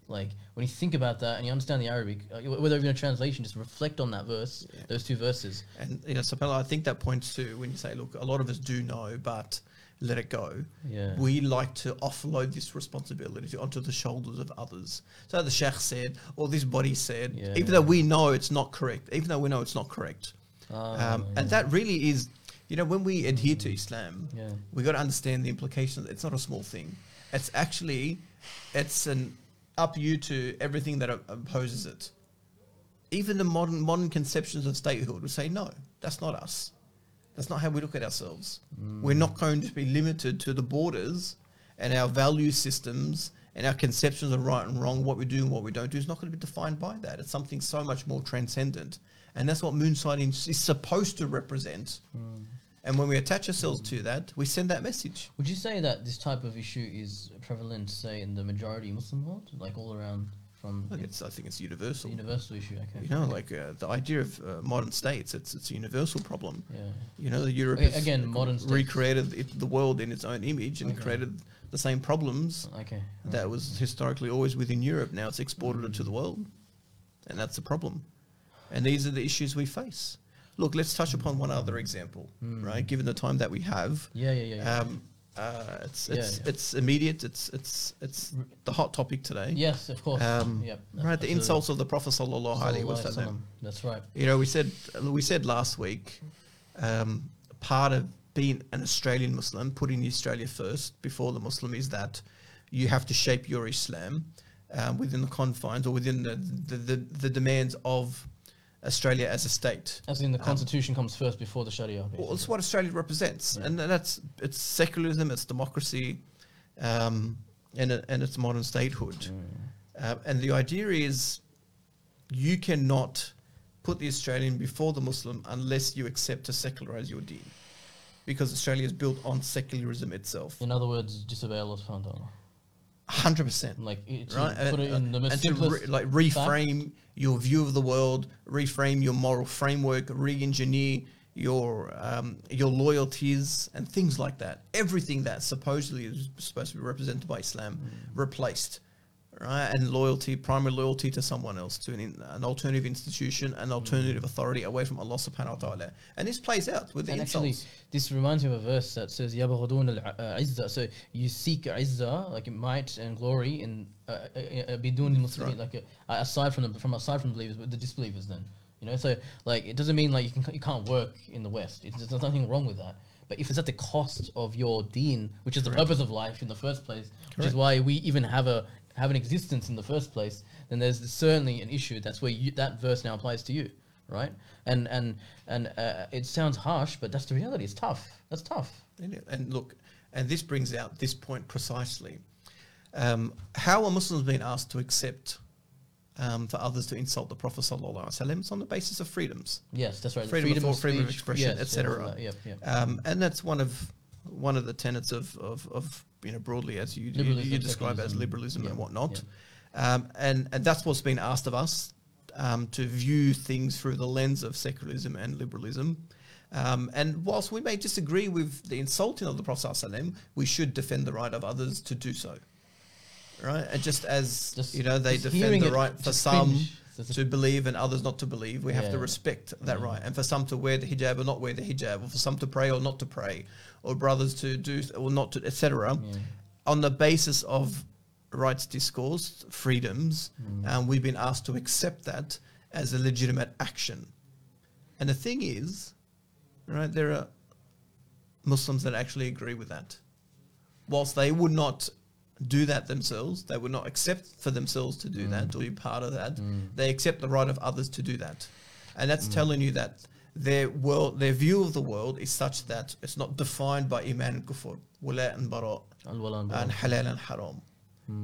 Like when you think about that and you understand the Arabic, uh, whether even a translation, just reflect on that verse, Yeah. those two verses. And you know, subhanAllah, I think that points to when you say, look, a lot of us do know, but let it go. Yeah. We like to offload this responsibility onto the shoulders of others. So the sheikh said, or this body said, Yeah. even though we know it's not correct, even though we know it's not correct. Ah, um, yeah. And that really is, you know, when we adhere to Islam, Yeah. we got to understand the implications. It's not a small thing. It's actually, it's an up you to everything that opposes it. Even the modern modern conceptions of statehood would say no, that's not us. That's not how we look at ourselves. Mm. We're not going to be limited to the borders and our value systems and our conceptions of right and wrong, what we do and what we don't do is not going to be defined by that. It's something so much more transcendent. And that's what moon sighting is supposed to represent. Mm. And when we attach ourselves to that, we send that message. Would you say that this type of issue is prevalent, say, in the majority Muslim world, like all around from Look, it's, I think it's universal. universal issue? Okay. You know, like uh, the idea of uh, modern states, it's it's a universal problem. yeah. You know, Europe Okay, again, modern states. recreated it, the world in its own image and Okay. created the same problems Okay. that was historically always within Europe. Now it's exported it to the world, and that's the problem. And these are the issues we face. Look, let's touch upon one other example, Mm. right? Given the time that we have, Yeah, yeah, yeah. yeah. um, uh, it's it's yeah. it's immediate. It's it's it's the hot topic today. yes, of course. Um, yep. Right, the insults of the Prophet sallallahu alaihi wasallam. That's right. You know, we said we said last week, um, part of being an Australian Muslim, putting Australia first before the Muslim, is that you have to shape your Islam um, within the confines or within the, the, the, the demands of Australia as a state. As in the constitution comes first before the Sharia. Well, it's what Australia represents, and that's it's secularism, it's democracy, um, and and it's modern statehood. Uh, and the idea is, you cannot put the Australian before the Muslim unless you accept to secularize your deen, because Australia is built on secularism itself. In other words, disobey Allah subhanahu wa. Hundred percent. Like, it, to right? put it in the most and to simplest re- like fact. Your view of the world, reframe your moral framework, re-engineer your um, your loyalties and things like that. Everything that supposedly is supposed to be represented by Islam Mm. replaced, right? And loyalty, primary loyalty to someone else, to an, in- an alternative institution, an alternative Mm. authority away from Allah Subhanahu wa Taala. And this plays out with the And actually, insults. this reminds me of a verse that says يَبْغَضُونَ الْعِزَّةِ So you seek izzah, like might and glory, in uh, uh, uh, بدون المسلمين, like uh, aside from the from aside from believers, but the disbelievers. Then you know, so like it doesn't mean like you can you can't work in the West. It's, there's nothing wrong with that. But if it's at the cost of your deen, which is the purpose of life in the first place, which is Correct. why we even have a have an existence in the first place, then there's certainly an issue. That's where you, that verse now applies to you, right? And and and uh, it sounds harsh, but that's the reality. It's tough. That's tough. And, and look, and this brings out this point precisely. Um, how are Muslims being asked to accept um, for others to insult the Prophet sallallahu alaihi wasallam? On the basis of freedoms, Yes, that's right. freedom, of thought, freedom of speech, expression, yes, etc. Yep, yep. Um, and that's one of one of the tenets of, of, of you know broadly as you you, you describe as liberalism yeah, and whatnot. Um, and and that's what's been asked of us um, to view things through the lens of secularism and liberalism. Um, and whilst we may disagree with the insulting of the Prophet we should defend the right of others to do so. Right? And just as Just- you know, they defend the right for some. To believe and others not to believe, we have to respect that Yeah. right. And for some to wear the hijab or not wear the hijab, or for some to pray or not to pray, or brothers to do or not to, etc. Yeah. On the basis of rights discourse, freedoms, Mm. um, we've been asked to accept that as a legitimate action. And the thing is, right, there are Muslims that actually agree with that. Whilst they would not do that themselves, they would not accept for themselves to do mm. that or be part of that. Mm. They accept the right of others to do that. And that's mm. telling you that their world, their view of the world is such that it's not defined by iman and kufr, wala and bara, and halal and haram.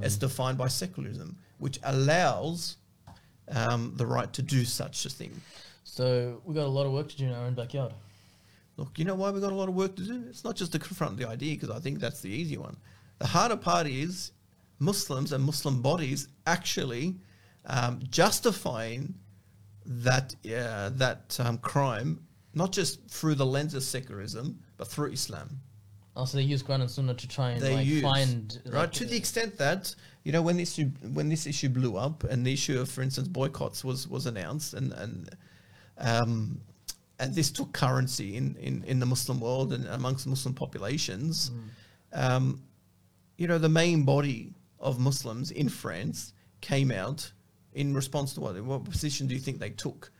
It's defined by secularism, which allows um, the right to do such a thing. So we got a lot of work to do in our own backyard. Look, you know why we've got a lot of work to do? It's not just to confront the idea, because I think that's the easy one. The harder part is Muslims and Muslim bodies actually um, justifying that uh, that um, crime, not just through the lens of secularism, but through Islam. Also, they use Quran and Sunnah to try and They like use find right like, to the extent that you know when this issue, when this issue blew up and the issue of, for instance, boycotts was was announced and and um, and this took currency in, in, in the Muslim world and amongst Muslim populations. Um, you know, the main body of Muslims in France came out in response to what? What position do you think they took?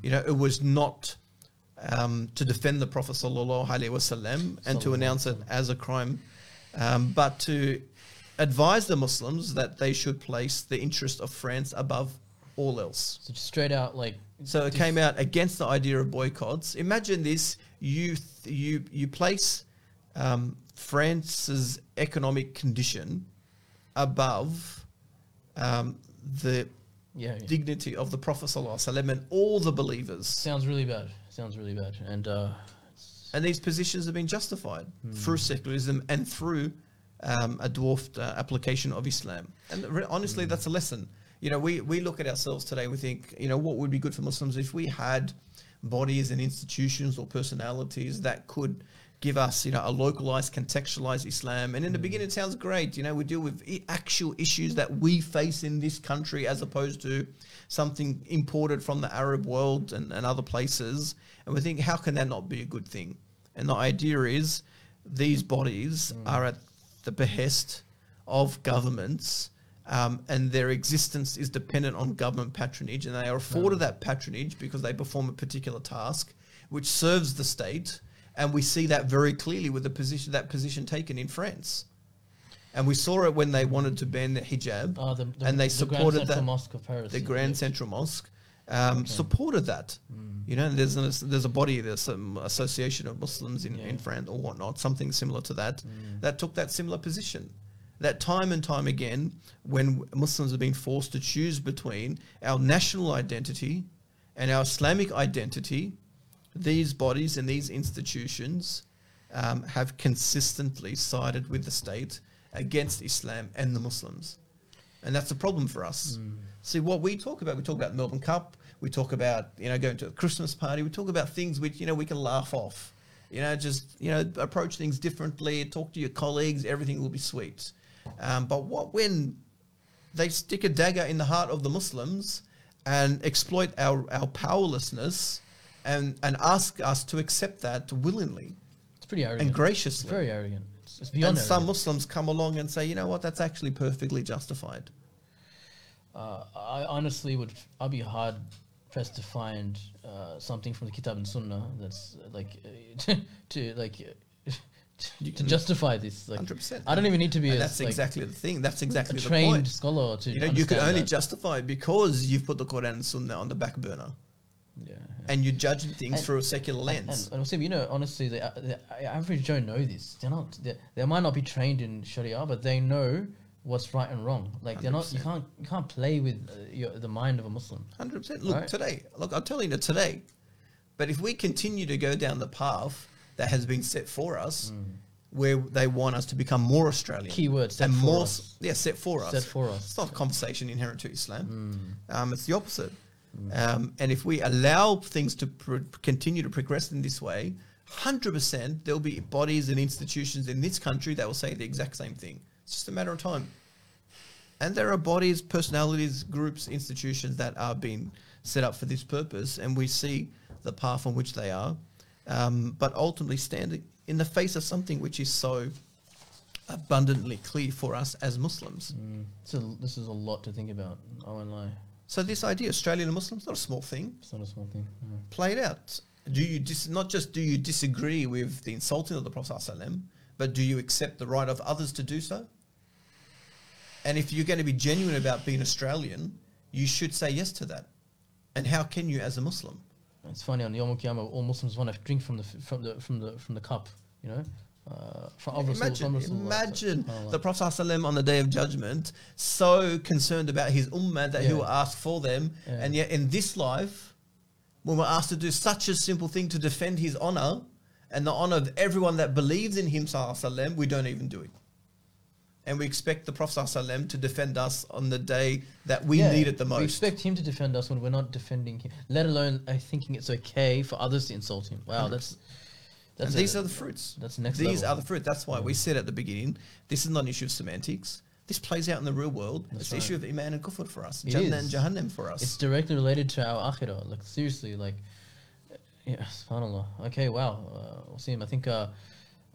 You know, it was not um, to defend the Prophet sallallahu alaihi wasallam and to announce it as a crime, um, but to advise the Muslims that they should place the interest of France above all else. So just straight out like So it came out against the idea of boycotts. Imagine this: you th- you you place um, France's economic condition above um, the Yeah, yeah. dignity of the Prophet sallallahu and all the believers. sounds really bad. Sounds really bad. And uh, And these positions have been justified Hmm. through secularism and through um, a dwarfed uh, application of Islam. And re- honestly, Hmm. that's a lesson. You know, we, we look at ourselves today we think, you know, what would be good for Muslims if we had bodies and institutions or personalities that could give us, you know, a localized, contextualized Islam. And in the Hmm. beginning, it sounds great. You know, we deal with i- actual issues that we face in this country as opposed to something imported from the Arab world and, and other places. And we think, how can that not be a good thing? And the idea is these bodies are at the behest of governments. Um, and their existence is dependent on government patronage, and they are afforded that patronage because they perform a particular task, which serves the state and we see that very clearly with the position that position taken in France. And we saw it when they wanted to ban the hijab, Oh, the, the, and they the Grand supported Central that. Mosque of Paris. The. Grand Central Mosque um, supported that. You know, there's an, there's a body, there's some association of Muslims in, Yeah. in France or whatnot, something similar to that, that took that similar position. That time and time again, when Muslims have been forced to choose between our national identity and our Islamic identity, these bodies and these institutions um, have consistently sided with the state against Islam and the Muslims. And that's a problem for us. See, what we talk about, we talk about the Melbourne Cup, we talk about, you know, going to a Christmas party, we talk about things which, you know, we can laugh off. You know, just, you know, approach things differently, talk to your colleagues, everything will be sweet. Um, but what when they stick a dagger in the heart of the Muslims and exploit our, our powerlessness and, and ask us to accept that willingly It's pretty arrogant. and It's graciously. very arrogant. It's, it's beyond And some arrogant. Muslims come along and say, you know what, that's actually perfectly justified. Uh, I honestly would. I'd be hard pressed to find uh, something from the Kitab and Sunnah that's uh, like to like to justify this. Like, 100%. I don't even need to be a, that's like, exactly the thing. That's exactly a the trained point. scholar to. You know, you understand only that. justify because you've put the Quran and Sunnah on the back burner Yeah. and you're judging things And- through a secular lens. and, and also, you know, honestly, the, uh, the average Joe know this. They're not. They they might not be trained in Sharia, but they know what's right and wrong. Like they're not. You can't. You can't play with uh, your, the mind of a Muslim. Hundred percent. Look Right. today. Look, I'm telling you today. But if we continue to go down the path that has been set for us, where they want us to become more Australian, Keyword, set and for more, us. yeah, set for us, Set for us. It's not a conversation inherent to Islam. Um, it's the opposite. Um, and if we allow things to pro- continue to progress in this way, hundred percent, there'll be bodies and institutions in this country that will say the exact same thing. It's just a matter of time. And there are bodies, personalities, groups, institutions that are being set up for this purpose, and we see the path on which they are. Um, but ultimately, standing in the face of something which is so abundantly clear for us as Muslims. Mm. So this is a lot to think about. I won't lie. So this idea, Australian and Muslims, not a small thing. It's not a small thing. Yeah. Play it out. Do you dis- not just do you disagree with the insulting of the Prophet ﷺ, but do you accept the right of others to do so? And if you're going to be genuine about being Australian, you should say yes to that. And how can you as a Muslim? It's funny on Yom Kippur, all Muslims want to drink from the f- from the from the from the cup. You know, uh, from of Rasul- Imagine, from Rasulullah. imagine SubhanAllah. the Prophet ﷺ on the day of judgment, so concerned about his ummah that he Yeah. will ask for them, Yeah. and yet in this life, when we're asked to do such a simple thing to defend his honor and the honor of everyone that believes in him, ﷺ, we don't even do it. And we expect the Prophet ﷺ to defend us on the day that we Yeah, need it the We most. expect him to defend us when we're not defending him. Let alone uh, thinking it's okay for others to insult him. Wow, that's that's and these a- are the fruits. that's next These level. are the fruit. That's why we said at the beginning, this is not an issue of semantics. This plays out in the real world. That's it's an right. issue of iman and kufr for us. It Jannah and jahannam for us. It's directly related to our akhirah. Like seriously, like yeah, subhanallah. Okay, wow. Uh, Wasim, I think uh,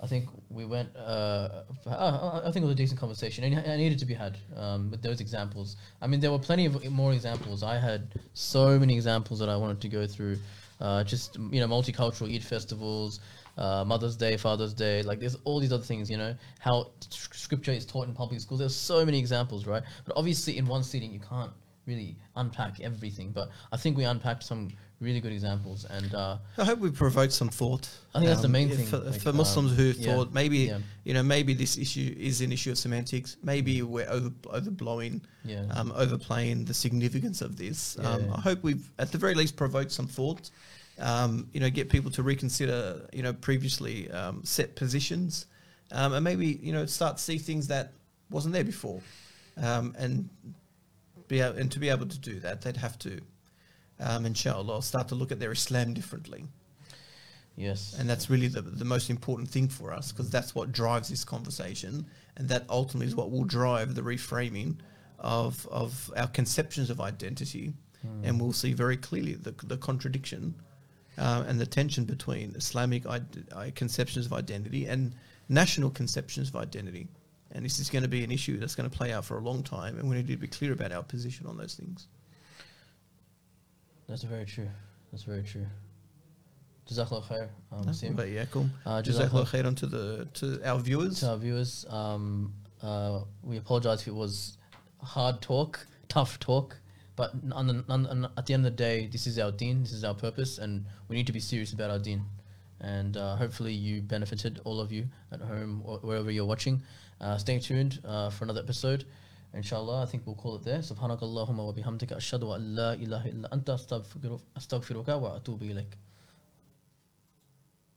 I think we went. Uh, uh, I think it was a decent conversation, and it needed to be had um, with those examples. I mean, there were plenty of more examples. I had so many examples that I wanted to go through. Uh, just you know, multicultural Eid festivals, uh, Mother's Day, Father's Day. Like there's all these other things. You know how scripture is taught in public schools. There's so many examples, right? But obviously, in one sitting, you can't really unpack everything. But I think we unpacked some really good examples, and uh, I hope we provoked some thought. I think that's the main thing, for, like, for Muslims um, who yeah, thought maybe yeah. you know maybe this issue is an issue of semantics. Maybe we're over overblowing, yeah, um, overplaying the significance of this. Um. I hope we've at the very least provoked some thought. Um, you know, get people to reconsider you know previously um, set positions, um, and maybe you know start to see things that wasn't there before, um, and be able, and to be able to do that, they'd have to, um, inshallah, start to look at their Islam differently. yes, And that's really the, the most important thing for us because that's what drives this conversation. And that ultimately is what will drive the reframing of, of our conceptions of identity. And we'll see very clearly the, the contradiction uh, and the tension between Islamic uh, conceptions of identity and national conceptions of identity. And this is going to be an issue that's going to play out for a long time. And we need to be clear about our position on those things. that's very true. That's very true. Jazakallah khair. Um, Sim. But yeah, cool. Uh, Jazakallah khair on to the to our viewers. to our viewers. Um, uh, we apologize if it was hard talk, tough talk, but on the, on, on, at the end of the day, this is our deen, this is our purpose, and we need to be serious about our deen. And uh, hopefully, you benefited, all of you at home or wherever you're watching. Uh, stay tuned uh, for another episode. Inshallah, I think we'll call it there. Subhanakallahumma wa bihamdika ashhadu an la ilaha illa anta astaghfiruka wa atubu ilaik.